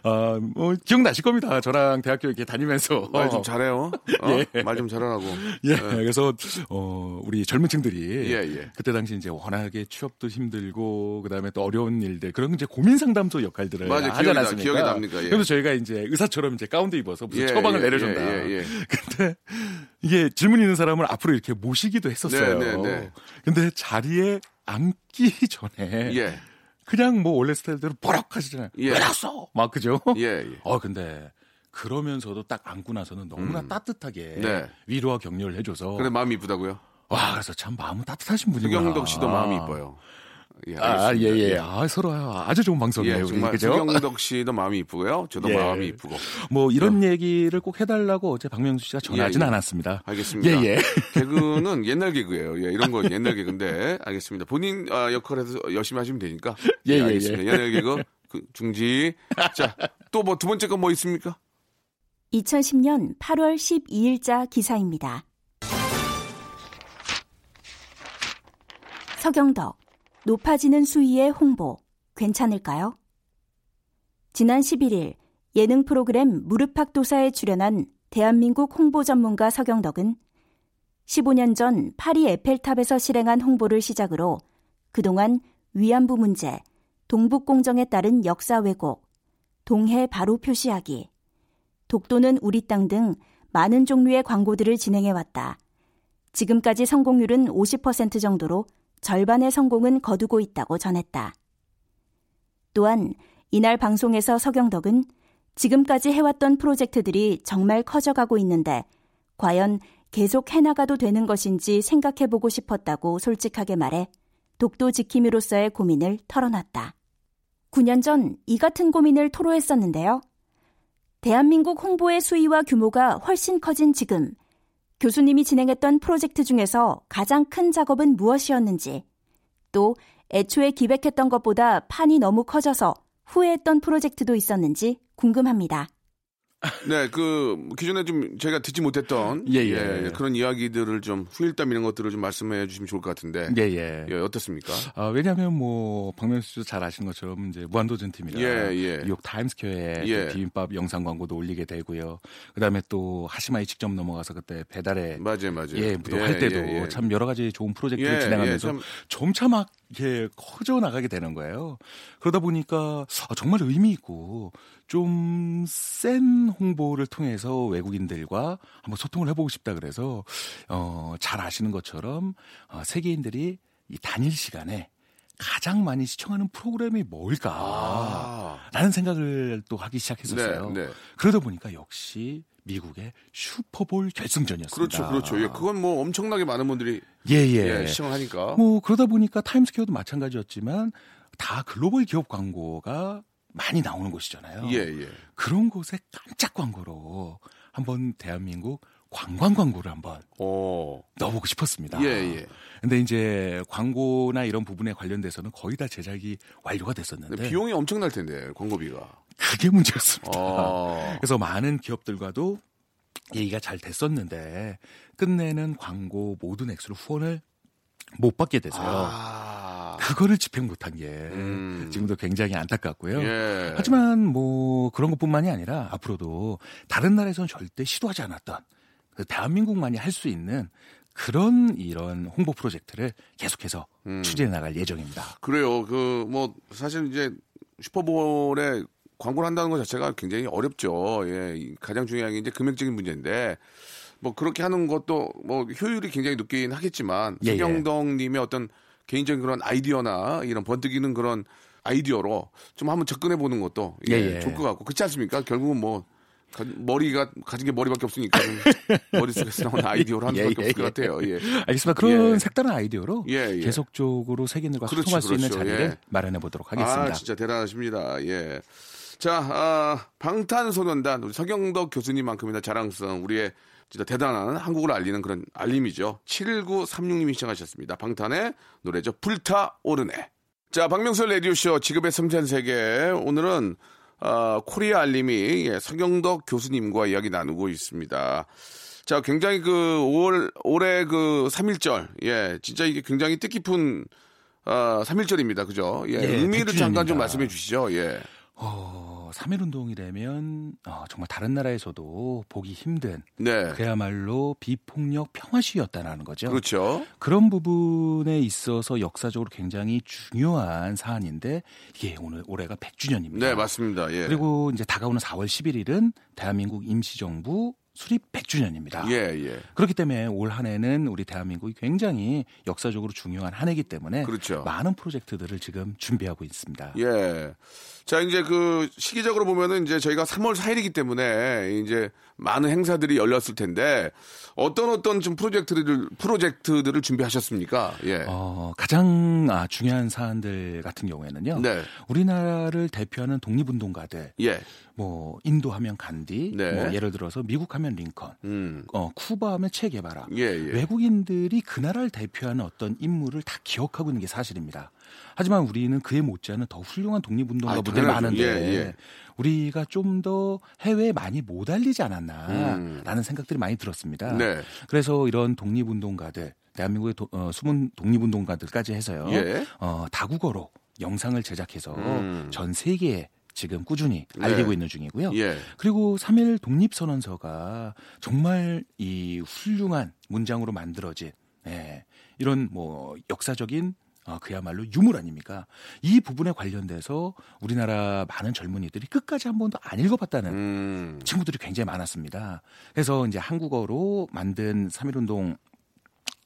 Speaker 3: 아, 뭐, 기억나실 겁니다. 저랑 대학교 이렇게 다니면서.
Speaker 1: 말 좀 잘해요. 어?
Speaker 3: 예.
Speaker 1: 말 좀 잘하라고.
Speaker 3: 예. 그래서, 어, 우리 젊은 층들이.
Speaker 1: 예, 예.
Speaker 3: 그때 당시 이제 워낙에 취업도 힘들고, 그 다음에 또 어려운 일들, 그런 이제 고민 상담소 역할들을
Speaker 1: 맞아요.
Speaker 3: 하지
Speaker 1: 기억이
Speaker 3: 않았습니까?
Speaker 1: 기억이 납니까? 예.
Speaker 3: 그래서 저희가 이제 의사처럼 이제 가운도 입어서 무슨
Speaker 1: 예,
Speaker 3: 처방을
Speaker 1: 예,
Speaker 3: 내려준다.
Speaker 1: 예, 예, 예.
Speaker 3: 근데 이게 질문 있는 사람을 앞으로 이렇게 모시기도 했었어요.
Speaker 1: 네, 네, 네.
Speaker 3: 근데 자리에 앉기 전에
Speaker 1: 예.
Speaker 3: 그냥 뭐 원래 스타일대로 버럭 하시잖아요.
Speaker 1: 예.
Speaker 3: 왜 나왔어? 막 그죠?
Speaker 1: 예, 예.
Speaker 3: 어 근데 그러면서도 딱 앉고 나서는 너무나 따뜻하게
Speaker 1: 음. 네.
Speaker 3: 위로와 격려를 해줘서
Speaker 1: 근데 마음이 이쁘다고요?
Speaker 3: 와 그래서 참 마음은 따뜻하신 분이구나.
Speaker 1: 수경덕 씨도 마음이 이뻐요. 예,
Speaker 3: 아, 예,
Speaker 1: 알겠습니다.
Speaker 3: 예. 아, 서로 아주 좋은 방송이에요.
Speaker 1: 예,
Speaker 3: 우리,
Speaker 1: 정말
Speaker 3: 그죠?
Speaker 1: 수경덕 씨도 마음이 이쁘고요. 저도
Speaker 3: 예.
Speaker 1: 마음이 이쁘고.
Speaker 3: 뭐 이런 얘기를 꼭 해달라고 어제 박명수 씨가 전화하진
Speaker 1: 예, 예.
Speaker 3: 않았습니다.
Speaker 1: 알겠습니다.
Speaker 3: 예, 예.
Speaker 1: 개그는 옛날 개그예요. 예, 이런 건 옛날 개그인데 알겠습니다. 본인 아, 역할에서 열심히 하시면 되니까.
Speaker 3: 예, 예,
Speaker 1: 알겠습니다.
Speaker 3: 예.
Speaker 1: 옛날 개그 그, 중지. 자, 또 뭐 두 번째 건 뭐 있습니까?
Speaker 4: 2010년 8월 12일자 기사입니다. 서경덕, 높아지는 수위의 홍보, 괜찮을까요? 지난 11일 예능 프로그램 무릎팍도사에 출연한 대한민국 홍보 전문가 서경덕은 15년 전 파리 에펠탑에서 실행한 홍보를 시작으로 그동안 위안부 문제, 동북공정에 따른 역사 왜곡, 동해 바로 표시하기, 독도는 우리 땅 등 많은 종류의 광고들을 진행해왔다. 지금까지 성공률은 50% 정도로 절반의 성공은 거두고 있다고 전했다. 또한 이날 방송에서 서경덕은 지금까지 해왔던 프로젝트들이 정말 커져가고 있는데 과연 계속 해나가도 되는 것인지 생각해보고 싶었다고 솔직하게 말해 독도 지킴이로서의 고민을 털어놨다. 9년 전 이 같은 고민을 토로했었는데요. 대한민국 홍보의 수위와 규모가 훨씬 커진 지금, 교수님이 진행했던 프로젝트 중에서 가장 큰 작업은 무엇이었는지, 또 애초에 기획했던 것보다 판이 너무 커져서 후회했던 프로젝트도 있었는지 궁금합니다.
Speaker 1: 네, 그 기존에 좀 제가 듣지 못했던
Speaker 3: 예, 예.
Speaker 1: 그런 이야기들을 좀 후일담 이런 것들을 좀 말씀해 주시면 좋을 것 같은데.
Speaker 3: 예, 예.
Speaker 1: 예, 어떻습니까?
Speaker 3: 아, 왜냐하면 뭐 박명수 씨도 잘 아시는 것처럼 이제 무한도전 팀이라
Speaker 1: 예, 예.
Speaker 3: 뉴욕 타임스퀘어에
Speaker 1: 예.
Speaker 3: 그 비빔밥 영상 광고도 올리게 되고요. 그다음에 또 하시마이 직접 넘어가서 그때 배달에
Speaker 1: 맞아요, 맞아요.
Speaker 3: 예, 무도 할 때도
Speaker 1: 예, 예.
Speaker 3: 참 여러 가지 좋은 프로젝트를
Speaker 1: 예,
Speaker 3: 진행하면서
Speaker 1: 예, 참-
Speaker 3: 점차 막 이렇게 커져 나가게 되는 거예요. 그러다 보니까 아, 정말 의미 있고 좀 센 홍보를 통해서 외국인들과 한번 소통을 해보고 싶다 그래서 어, 잘 아시는 것처럼 어, 세계인들이 이 단일 시간에 가장 많이 시청하는 프로그램이 뭘까?
Speaker 1: 아.
Speaker 3: 라는 생각을 또 하기 시작했었어요.
Speaker 1: 네, 네.
Speaker 3: 그러다 보니까 역시 미국의 슈퍼볼 결승전이었습니다.
Speaker 1: 그렇죠, 그렇죠. 예, 그건 뭐 엄청나게 많은 분들이
Speaker 3: 예,
Speaker 1: 예,
Speaker 3: 예.
Speaker 1: 시청하니까.
Speaker 3: 뭐 그러다 보니까 타임스퀘어도 마찬가지였지만 다 글로벌 기업 광고가 많이 나오는 곳이잖아요.
Speaker 1: 예, 예.
Speaker 3: 그런 곳에 깜짝 광고로 한번 대한민국 관광 광고를 한번
Speaker 1: 오.
Speaker 3: 넣어보고 싶었습니다.
Speaker 1: 예, 예.
Speaker 3: 근데 이제 광고나 이런 부분에 관련돼서는 거의 다 제작이 완료가 됐었는데
Speaker 1: 비용이 엄청날 텐데 광고비가.
Speaker 3: 그게 문제였습니다.
Speaker 1: 어.
Speaker 3: 그래서 많은 기업들과도 얘기가 잘 됐었는데 끝내는 광고 모든 액수를 후원을 못 받게 돼서요.
Speaker 1: 아.
Speaker 3: 그거를 집행 못한 게
Speaker 1: 음.
Speaker 3: 지금도 굉장히 안타깝고요.
Speaker 1: 예.
Speaker 3: 하지만 뭐 그런 것뿐만이 아니라 앞으로도 다른 나라에서는 절대 시도하지 않았던 그 대한민국만이 할 수 있는 그런 이런 홍보 프로젝트를 계속해서
Speaker 1: 음.
Speaker 3: 추진해 나갈 예정입니다.
Speaker 1: 그래요. 그 뭐 사실 이제 슈퍼볼에 광고를 한다는 것 자체가 굉장히 어렵죠. 예. 이 가장 중요한 게 이제 금액적인 문제인데 뭐 그렇게 하는 것도 뭐 효율이 굉장히 높긴 하겠지만
Speaker 3: 예, 예.
Speaker 1: 서경덕 님의 어떤 개인적인 그런 아이디어나 이런 번뜩이는 그런 아이디어로 좀 한번 접근해 보는 것도 예,
Speaker 3: 예, 예.
Speaker 1: 좋을 것 같고 그렇지 않습니까? 결국은 뭐 가- 머리가 가진 게 머리밖에 없으니까 좀 머릿속에서 나오는 아이디어로 하는
Speaker 3: 예,
Speaker 1: 수밖에
Speaker 3: 예,
Speaker 1: 없을 것
Speaker 3: 예.
Speaker 1: 같아요. 예.
Speaker 3: 알겠습니다. 그런
Speaker 1: 예.
Speaker 3: 색다른 아이디어로
Speaker 1: 예, 예.
Speaker 3: 계속적으로 세계인들과
Speaker 1: 그렇죠,
Speaker 3: 소통할 수 있는
Speaker 1: 그렇죠.
Speaker 3: 자리를
Speaker 1: 예.
Speaker 3: 마련해 보도록 하겠습니다.
Speaker 1: 아, 진짜 대단하십니다. 예. 자, 아, 방탄소년단 우리 서경덕 교수님만큼이나 자랑스러운 우리의 진짜 대단한 한국을 알리는 그런 알림이죠. 7936님이 시청하셨습니다. 방탄의 노래죠. 불타오르네. 자, 박명수 라디오쇼 지급의 섬세한 세계. 오늘은 어, 코리아 알림이 예, 서경덕 교수님과 이야기 나누고 있습니다. 자, 굉장히 그 5월 올해 그 3일절. 예, 진짜 이게 굉장히 뜻깊은 어, 3일절입니다. 그죠? 예,
Speaker 3: 예,
Speaker 1: 의미를 잠깐 좀
Speaker 3: 100주년입니다.
Speaker 1: 말씀해 주시죠. 예.
Speaker 3: 어, 3.1 운동이 되면 어, 정말 다른 나라에서도 보기 힘든
Speaker 1: 네.
Speaker 3: 그야말로 비폭력 평화 시위였다라는 거죠.
Speaker 1: 그렇죠.
Speaker 3: 그런 부분에 있어서 역사적으로 굉장히 중요한 사안인데 이게 오늘 올해가 100주년입니다.
Speaker 1: 네, 맞습니다. 예.
Speaker 3: 그리고 이제 다가오는 4월 11일은 대한민국 임시정부 수립 100주년입니다.
Speaker 1: 예, 예.
Speaker 3: 그렇기 때문에 올 한 해는 우리 대한민국이 굉장히 역사적으로 중요한 한 해이기 때문에
Speaker 1: 그렇죠.
Speaker 3: 많은 프로젝트들을 지금 준비하고 있습니다.
Speaker 1: 예. 자, 이제 그 시기적으로 보면은 이제 저희가 3월 4일이기 때문에 이제 많은 행사들이 열렸을 텐데 어떤 어떤 좀 프로젝트들을 프로젝트들을 준비하셨습니까? 예.
Speaker 3: 어, 가장 아, 중요한 사안들 같은 경우에는요.
Speaker 1: 네.
Speaker 3: 우리나라를 대표하는 독립운동가들,
Speaker 1: 예.
Speaker 3: 뭐 인도 하면 간디,
Speaker 1: 네.
Speaker 3: 뭐 예를 들어서 미국 하면 링컨,
Speaker 1: 음.
Speaker 3: 어, 쿠바 하면 체 게바라.
Speaker 1: 예, 예.
Speaker 3: 외국인들이 그 나라를 대표하는 어떤 인물을 다 기억하고 있는 게 사실입니다. 하지만 우리는 그에 못지않은 더 훌륭한 독립운동가분들이
Speaker 1: 아.
Speaker 3: 많은데
Speaker 1: 예, 예.
Speaker 3: 우리가 좀 더 해외에 많이 못 알리지 않았나라는
Speaker 1: 음.
Speaker 3: 생각들이 많이 들었습니다.
Speaker 1: 네.
Speaker 3: 그래서 이런 독립운동가들, 대한민국의 도- 어, 숨은 독립운동가들까지 해서요.
Speaker 1: 예.
Speaker 3: 어, 다국어로 영상을 제작해서
Speaker 1: 음.
Speaker 3: 전 세계에 지금 꾸준히
Speaker 1: 네.
Speaker 3: 알리고 있는 중이고요.
Speaker 1: 예.
Speaker 3: 그리고 3일 독립선언서가 정말 이 훌륭한 문장으로 만들어진 예, 이런 뭐 역사적인 어, 그야말로 유물 아닙니까? 이 부분에 관련돼서 우리나라 많은 젊은이들이 끝까지 한 번도 안 읽어봤다는
Speaker 1: 음.
Speaker 3: 친구들이 굉장히 많았습니다. 그래서 이제 한국어로 만든 3.1운동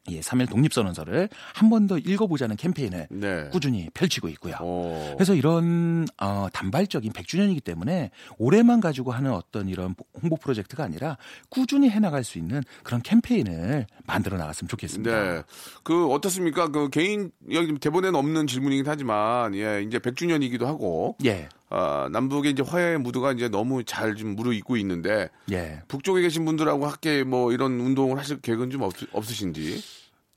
Speaker 3: 예, 3.1 독립선언서를 한 번 더 읽어보자는 캠페인을
Speaker 1: 네.
Speaker 3: 꾸준히 펼치고 있고요.
Speaker 1: 오.
Speaker 3: 그래서 이런 어, 단발적인 100주년이기 때문에 올해만 가지고 하는 어떤 이런 홍보 프로젝트가 아니라 꾸준히 해나갈 수 있는 그런 캠페인을 만들어 나갔으면 좋겠습니다.
Speaker 1: 네. 그 어떻습니까? 그 개인 여기 대본에는 없는 질문이긴 하지만 예, 이제 100주년이기도 하고
Speaker 3: 예,
Speaker 1: 아, 남북의 이제 화해 무드가 이제 너무 잘 좀 무르익고 있는데
Speaker 3: 예.
Speaker 1: 북쪽에 계신 분들하고 함께 뭐 이런 운동을 하실 계획은 좀 없, 없으신지?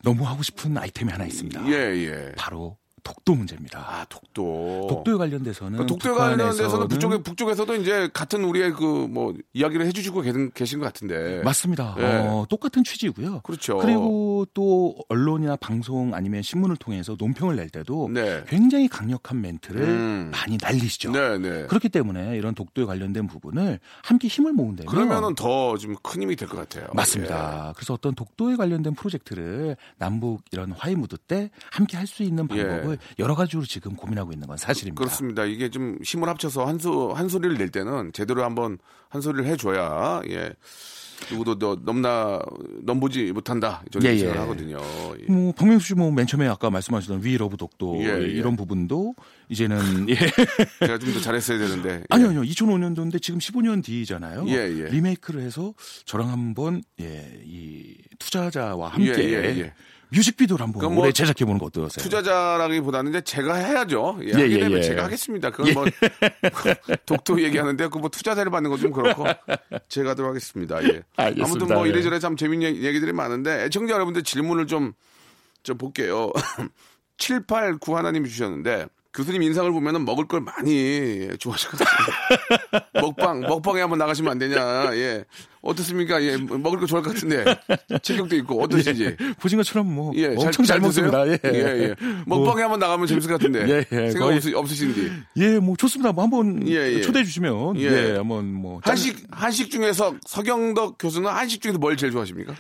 Speaker 3: 너무 하고 싶은 아이템이 하나 있습니다.
Speaker 1: 예, 예.
Speaker 3: 바로 독도 문제입니다.
Speaker 1: 아, 독도.
Speaker 3: 독도에 관련돼서는
Speaker 1: 그 독도에 관련돼서는 북쪽에 북쪽에서도 이제 같은 우리의 그 뭐 이야기를 해주시고 계신, 계신 것 같은데.
Speaker 3: 맞습니다.
Speaker 1: 예.
Speaker 3: 어, 똑같은 취지고요.
Speaker 1: 그렇죠.
Speaker 3: 그리고 또 언론이나 방송 아니면 신문을 통해서 논평을 낼 때도
Speaker 1: 네.
Speaker 3: 굉장히 강력한 멘트를
Speaker 1: 음.
Speaker 3: 많이 날리시죠.
Speaker 1: 네, 네.
Speaker 3: 그렇기 때문에 이런 독도에 관련된 부분을 함께 힘을 모은다면
Speaker 1: 그러면은 더 좀 큰 힘이 될 것 같아요.
Speaker 3: 맞습니다. 그래서 어떤 독도에 관련된 프로젝트를 남북 이런 화해 무드 때 함께 할 수 있는 방법을 여러 가지로 지금 고민하고 있는 건
Speaker 1: 예.
Speaker 3: 사실입니다.
Speaker 1: 그렇습니다. 이게 좀 힘을 합쳐서 한 소, 한 소리를 낼 때는 제대로 한번 한 소리를 해줘야, 예. 누구도 너, 넘나, 넘보지 못한다. 저는
Speaker 3: 예,
Speaker 1: 생각을
Speaker 3: 예.
Speaker 1: 하거든요. 예.
Speaker 3: 뭐 박명수 씨 뭐 맨 처음에 아까 말씀하셨던 We love 독도
Speaker 1: 예, 예.
Speaker 3: 이런 부분도 이제는 예.
Speaker 1: 제가 좀 더 잘했어야 되는데. 예.
Speaker 3: 아니요 아니요 2005년도인데 지금 15년 뒤잖아요.
Speaker 1: 예, 예.
Speaker 3: 리메이크를 해서 저랑 한번 예, 이 투자자와 함께
Speaker 1: 예.
Speaker 3: 뮤직비디오를 한번
Speaker 1: 그럼 뭐
Speaker 3: 올해 제작해 보는 거 어떠세요?
Speaker 1: 투자자라기보다는 이제 제가 해야죠. 예,
Speaker 3: 예,
Speaker 1: 하게
Speaker 3: 예,
Speaker 1: 되면
Speaker 3: 예.
Speaker 1: 제가 하겠습니다. 그건 뭐 독도 얘기하는데 그 뭐 투자자를 받는 건 좀 그렇고 제가 하도록 하겠습니다. 예.
Speaker 3: 알겠습니다.
Speaker 1: 아무튼 뭐
Speaker 3: 예.
Speaker 1: 이래저래 참 재밌는 얘기- 얘기들이 많은데 애청자 여러분들 질문을 좀 좀 볼게요. 789 하나님이 주셨는데 교수님 인상을 보면은 먹을 걸 많이 좋아하실 것 같습니다. 먹방, 먹방에 한번 나가시면 안 되냐. 예. 어떻습니까? 예. 먹을 거 좋아할 것 같은데. 체격도 있고 어떠신지.
Speaker 3: 보신 것처럼 뭐
Speaker 1: 예,
Speaker 3: 엄청 잘,
Speaker 1: 드세요?
Speaker 3: 먹습니다. 예.
Speaker 1: 예, 예. 먹방에 한번 나가면 재밌을 것 같은데.
Speaker 3: 예, 예.
Speaker 1: 생각
Speaker 3: 거의-
Speaker 1: 없으, 없으신지.
Speaker 3: 예, 뭐 좋습니다. 뭐 한번
Speaker 1: 예, 예.
Speaker 3: 초대해 주시면
Speaker 1: 예.
Speaker 3: 예, 한번 뭐 짠-
Speaker 1: 한식, 한식 중에서 서경덕 교수는 한식 중에서 뭘 제일 좋아하십니까?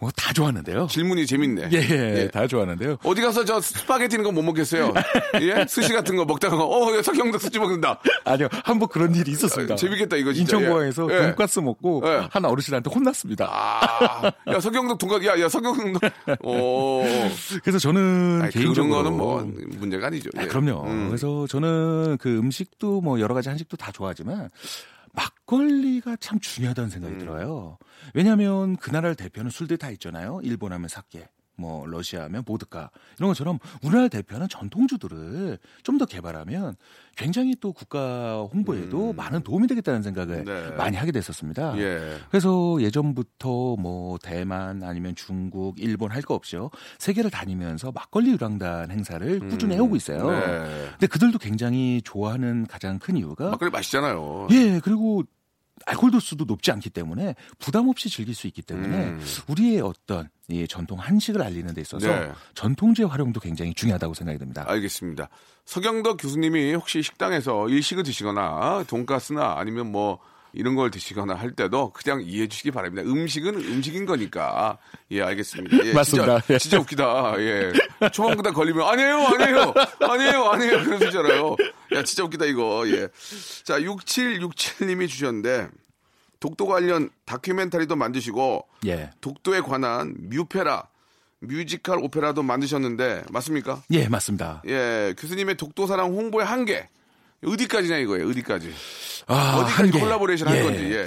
Speaker 3: 뭐 다 좋아하는데요.
Speaker 1: 질문이 재밌네.
Speaker 3: 예, 예, 다 좋아하는데요.
Speaker 1: 어디 가서 저 스파게티 있는 거 못 먹겠어요. 예? 스시 같은 거 먹다가, 어, 야, 서경덕 스시 먹는다.
Speaker 3: 아니요, 한 번 그런 일이 있었습니다.
Speaker 1: 아, 재밌겠다, 이거 진짜.
Speaker 3: 인천공항에서
Speaker 1: 예.
Speaker 3: 돈가스 먹고
Speaker 1: 예.
Speaker 3: 한 어르신한테 혼났습니다.
Speaker 1: 아, 야, 서경덕 동갑, 야, 야, 서경덕, 오.
Speaker 3: 그래서 저는
Speaker 1: 아니,
Speaker 3: 개인적으로
Speaker 1: 그런 거는 뭐, 문제가 아니죠.
Speaker 3: 아,
Speaker 1: 예.
Speaker 3: 그럼요.
Speaker 1: 음.
Speaker 3: 그래서 저는 그 음식도 뭐 여러 가지 한식도 다 좋아하지만 막걸리가 참 중요하다는 생각이
Speaker 1: 음.
Speaker 3: 들어요. 왜냐하면 그 나라를 대표하는 술들 다 있잖아요. 일본 하면 사케, 뭐 러시아 하면 보드카 이런 것처럼 우리나라 대표하는 전통주들을 좀 더 개발하면 굉장히 또 국가 홍보에도 많은 도움이 되겠다는 생각을
Speaker 1: 음. 네.
Speaker 3: 많이 하게 됐었습니다.
Speaker 1: 예.
Speaker 3: 그래서 예전부터 뭐 대만 아니면 중국, 일본 할 거 없이요 세계를 다니면서 막걸리 유랑단 행사를 꾸준히 해오고 있어요.
Speaker 1: 네.
Speaker 3: 근데 그들도 굉장히 좋아하는 가장 큰 이유가
Speaker 1: 막걸리 맛있잖아요.
Speaker 3: 예 그리고 알코올 도수도 높지 않기 때문에 부담 없이 즐길 수 있기 때문에
Speaker 1: 음.
Speaker 3: 우리의 어떤 이 전통 한식을 알리는 데 있어서
Speaker 1: 네.
Speaker 3: 전통주의 활용도 굉장히 중요하다고 생각이 듭니다.
Speaker 1: 알겠습니다. 서경덕 교수님이 혹시 식당에서 일식을 드시거나 돈가스나 아니면 뭐 이런 걸 드시거나 할 때도 그냥 이해해 주시기 바랍니다. 음식은 음식인 거니까. 예, 알겠습니다. 예,
Speaker 3: 맞습니다.
Speaker 1: 진짜,
Speaker 3: 예.
Speaker 1: 진짜 웃기다. 예. 초반부터 걸리면 아니에요, 아니에요, 아니에요, 아니에요. 그러시잖아요. 야, 진짜 웃기다, 이거. 예. 자, 6767님이 주셨는데 독도 관련 다큐멘터리도 만드시고
Speaker 3: 예.
Speaker 1: 독도에 관한 뮤페라 뮤지컬 오페라도 만드셨는데 맞습니까?
Speaker 3: 예, 맞습니다.
Speaker 1: 예, 교수님의 독도 사랑 홍보의 한계 어디까지냐 이거예요. 어디까지?
Speaker 3: 아,
Speaker 1: 어디까지
Speaker 3: 한계.
Speaker 1: 콜라보레이션 할
Speaker 3: 예.
Speaker 1: 건지. 예.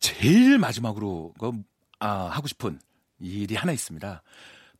Speaker 3: 제일 마지막으로 그, 아, 하고 싶은 일이 하나 있습니다.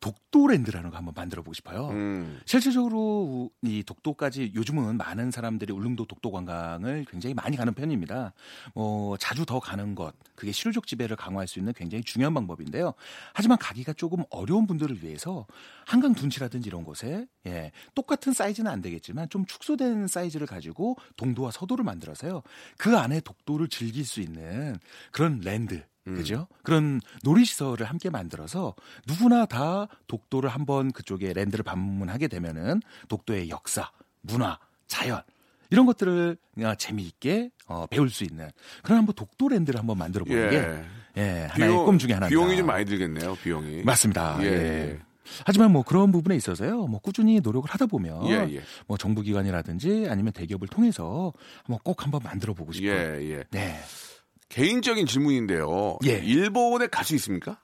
Speaker 3: 독도랜드라는 거 한번 만들어 보고 싶어요.
Speaker 1: 음.
Speaker 3: 실질적으로 이 독도까지 요즘은 많은 사람들이 울릉도 독도 관광을 굉장히 많이 가는 편입니다. 뭐 자주 더 가는 것 그게 실효적 지배를 강화할 수 있는 굉장히 중요한 방법인데요. 하지만 가기가 조금 어려운 분들을 위해서 한강 둔치라든지 이런 곳에 예, 똑같은 사이즈는 안 되겠지만 좀 축소된 사이즈를 가지고 동도와 서도를 만들어서요. 그 안에 독도를 즐길 수 있는 그런 랜드 그죠? 그런 놀이시설을 함께 만들어서 누구나 다 독도를 한번 그쪽에 랜드를 방문하게 되면은 독도의 역사, 문화, 자연 이런 것들을 재미있게 어, 배울 수 있는 그런 한번 독도 랜드를 한번 만들어 보는 게
Speaker 1: 예.
Speaker 3: 예, 하나의 꿈 중에 하나입니다.
Speaker 1: 비용이 좀 많이 들겠네요. 비용이.
Speaker 3: 맞습니다.
Speaker 1: 예,
Speaker 3: 예.
Speaker 1: 예.
Speaker 3: 하지만 뭐 그런 부분에 있어서요, 뭐 꾸준히 노력을 하다 보면
Speaker 1: 예, 예.
Speaker 3: 뭐 정부기관이라든지 아니면 대기업을 통해서 한번 꼭 한번 만들어 보고 싶어요.
Speaker 1: 예, 예.
Speaker 3: 네,
Speaker 1: 개인적인 질문인데요.
Speaker 3: 예.
Speaker 1: 일본에 갈 수 있습니까?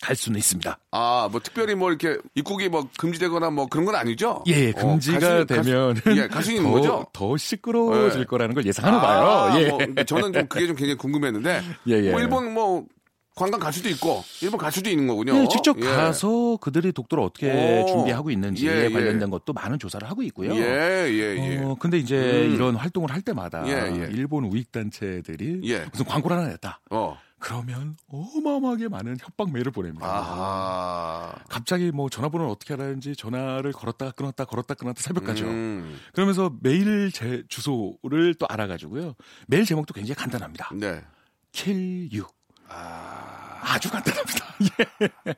Speaker 3: 갈 수는 있습니다.
Speaker 1: 아, 뭐 특별히 뭐 이렇게 입국이 뭐 금지되거나 뭐 그런 건 아니죠?
Speaker 3: 예,
Speaker 1: 어,
Speaker 3: 금지가
Speaker 1: 갈 수-
Speaker 3: 되면
Speaker 1: 갈 수, 예, 갈수 있는
Speaker 3: 더,
Speaker 1: 거죠?
Speaker 3: 더 시끄러워질
Speaker 1: 예.
Speaker 3: 거라는 걸 예상하나
Speaker 1: 아,
Speaker 3: 봐요. 예.
Speaker 1: 뭐, 저는 좀 그게 좀 굉장히 궁금했는데
Speaker 3: 예, 예.
Speaker 1: 뭐 일본 뭐 관광 갈 수도 있고 일본 갈 수도 있는 거군요.
Speaker 3: 예, 직접
Speaker 1: 예.
Speaker 3: 가서 그들이 독도를 어떻게
Speaker 1: 오.
Speaker 3: 준비하고 있는지에
Speaker 1: 예, 예.
Speaker 3: 관련된 것도 많은 조사를 하고 있고요.
Speaker 1: 예, 예, 예.
Speaker 3: 어, 근데 이제
Speaker 1: 음.
Speaker 3: 이런 활동을 할 때마다
Speaker 1: 예, 예.
Speaker 3: 일본 우익 단체들이
Speaker 1: 예.
Speaker 3: 무슨 광고를 하나 냈다.
Speaker 1: 어.
Speaker 3: 그러면 어마어마하게 많은 협박 메일을 보냅니다.
Speaker 1: 아하.
Speaker 3: 갑자기 뭐 전화번호를 어떻게 알았는지 전화를 걸었다가 끊었다 걸었다 끊었다 새벽까지요.
Speaker 1: 음,
Speaker 3: 그러면서 메일 제 주소를 또 알아가지고요. 메일 제목도 굉장히 간단합니다.
Speaker 1: 네.
Speaker 3: kill you.
Speaker 1: 아,
Speaker 3: 아주 간단합니다. 예.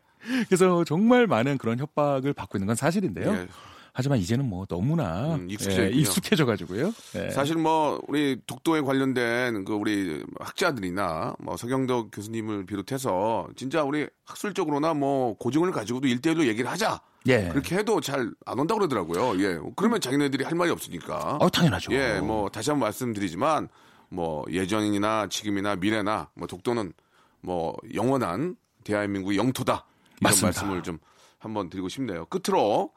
Speaker 3: 그래서 정말 많은 그런 협박을 받고 있는 건 사실인데요.
Speaker 1: 예.
Speaker 3: 하지만 이제는 뭐 너무나
Speaker 1: 음, 익숙해져
Speaker 3: 예,
Speaker 1: 있군요.
Speaker 3: 익숙해져 가지고요. 예.
Speaker 1: 사실 뭐 우리 독도에 관련된 그 우리 학자들이나 뭐 서경덕 교수님을 비롯해서 진짜 우리 학술적으로나 뭐 고증을 가지고도 일대일로 얘기를 하자.
Speaker 3: 예.
Speaker 1: 그렇게 해도 잘 안 온다고 그러더라고요. 예. 그러면 자기네들이 할 말이 없으니까.
Speaker 3: 어, 당연하죠.
Speaker 1: 예, 뭐 다시 한번 말씀드리지만 뭐 예전이나 지금이나 미래나 뭐 독도는 뭐 영원한 대한민국의 영토다. 이런
Speaker 3: 맞습니다.
Speaker 1: 말씀을 좀 한번 드리고 싶네요. 끝으로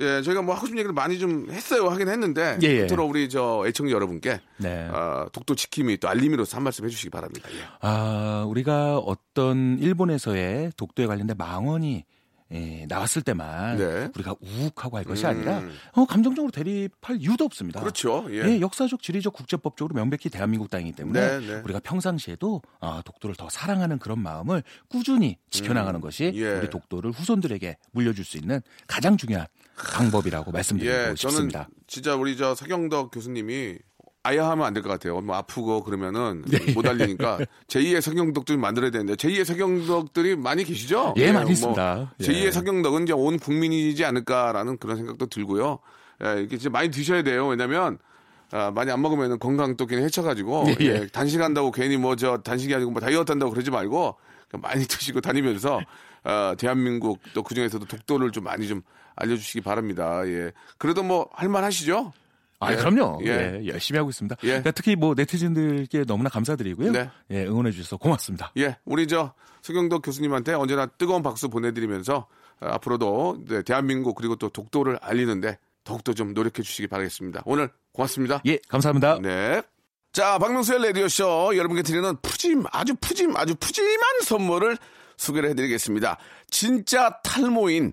Speaker 1: 예, 저희가 뭐 하고 싶은 얘기를 많이 좀 했어요. 하긴 했는데
Speaker 3: 예, 예.
Speaker 1: 끝으로 우리 저 애청자 여러분께
Speaker 3: 네.
Speaker 1: 아, 독도 지킴이 또 알림이로서 한 말씀 해주시기 바랍니다. 예.
Speaker 3: 아, 우리가 어떤 일본에서의 독도에 관련된 망언이 예, 나왔을 때만
Speaker 1: 네.
Speaker 3: 우리가 우욱하고 할 것이
Speaker 1: 음.
Speaker 3: 아니라 어, 감정적으로 대립할 이유도 없습니다.
Speaker 1: 그렇죠. 예.
Speaker 3: 예, 역사적, 지리적, 국제법적으로 명백히 대한민국 땅이기 때문에
Speaker 1: 네, 네.
Speaker 3: 우리가 평상시에도 아, 독도를 더 사랑하는 그런 마음을 꾸준히 지켜나가는 것이
Speaker 1: 예.
Speaker 3: 우리 독도를 후손들에게 물려줄 수 있는 가장 중요한 방법이라고 말씀드리고
Speaker 1: 예, 저는
Speaker 3: 싶습니다.
Speaker 1: 진짜 우리 저 서경덕 교수님이 아야 하면 안 될 것 같아요. 뭐 아프고 그러면은
Speaker 3: 네.
Speaker 1: 못 알리니까 제2의 서경덕들 만들어야 되는데 제2의 서경덕들이 많이 계시죠?
Speaker 3: 예, 많이
Speaker 1: 뭐
Speaker 3: 있습니다. 예.
Speaker 1: 제2의 서경덕은 이제 온 국민이지 않을까라는 그런 생각도 들고요. 예, 이렇게 진짜 많이 드셔야 돼요. 왜냐면 아, 많이 안 먹으면 건강 또 괜히 해쳐가지고
Speaker 3: 예, 예.
Speaker 1: 예, 단식한다고 괜히 뭐 저 단식이 아니고 뭐 다이어트 한다고 그러지 말고 많이 드시고 다니면서 어, 대한민국 또 그중에서도 독도를 좀 많이 좀 알려주시기 바랍니다. 예. 그래도 뭐 할만하시죠?
Speaker 3: 아,
Speaker 1: 예.
Speaker 3: 그럼요.
Speaker 1: 예.
Speaker 3: 예. 열심히 하고 있습니다.
Speaker 1: 예.
Speaker 3: 그러니까 특히 뭐 네티즌들께 너무나 감사드리고요.
Speaker 1: 네.
Speaker 3: 예, 응원해 주셔서 고맙습니다.
Speaker 1: 예, 우리 저 서경덕 교수님한테 언제나 뜨거운 박수 보내드리면서 어, 앞으로도 네, 대한민국 그리고 또 독도를 알리는데 더욱더 좀 노력해 주시기 바라겠습니다. 오늘 고맙습니다.
Speaker 3: 예, 감사합니다.
Speaker 1: 네. 자, 박명수의 라디오쇼 여러분께 드리는 푸짐, 아주 푸짐, 아주 푸짐한 선물을 소개를 해드리겠습니다. 진짜 탈모인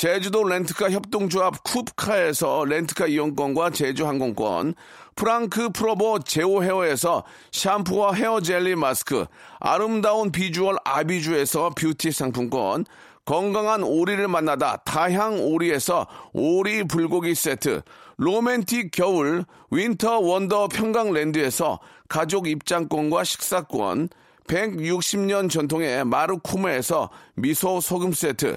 Speaker 1: 제주도 렌트카 협동조합 쿱카에서 렌트카 이용권과 제주 항공권, 프랑크 프로보 제오 헤어에서 샴푸와 헤어 젤리 마스크, 아름다운 비주얼 아비주에서 뷰티 상품권, 건강한 오리를 만나다 다향 오리에서 오리 불고기 세트, 로맨틱 겨울 Winter Wonder 평강랜드에서 가족 입장권과 식사권, 160년 전통의 마루쿠메에서 미소 소금 세트,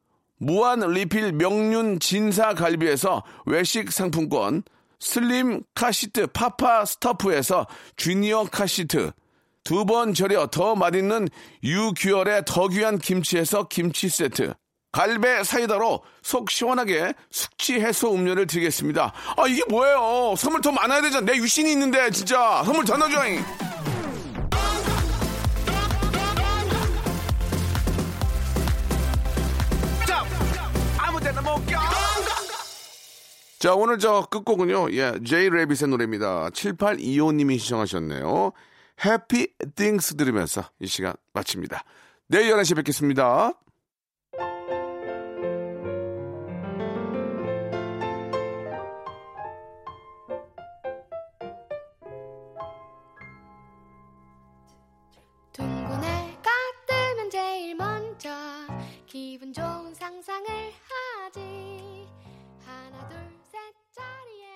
Speaker 1: 무한 리필 명륜 진사 갈비에서 외식 상품권, 슬림 카시트 파파 스타프에서 주니어 카시트, 두 번 절여 더 맛있는 유규열의 더 귀한 김치에서 김치 세트, 갈배 사이다로 속 시원하게 숙취 해소 음료를 드리겠습니다. 아, 이게 뭐예요? 선물 더 많아야 되잖아. 내 유신이 있는데, 진짜. 선물 더 넣어줘잉. 자, 오늘 저 끝곡은요, 예, 제이 레빗의 노래입니다. 7825님이 시청하셨네요. 해피 띵스 들으면서 이 시간 마칩니다. 내일 11시에 뵙겠습니다.
Speaker 5: 둥근 애가 뜨면 제일 먼저 기분 좋은 상상을 까지. 하나 둘셋 자리에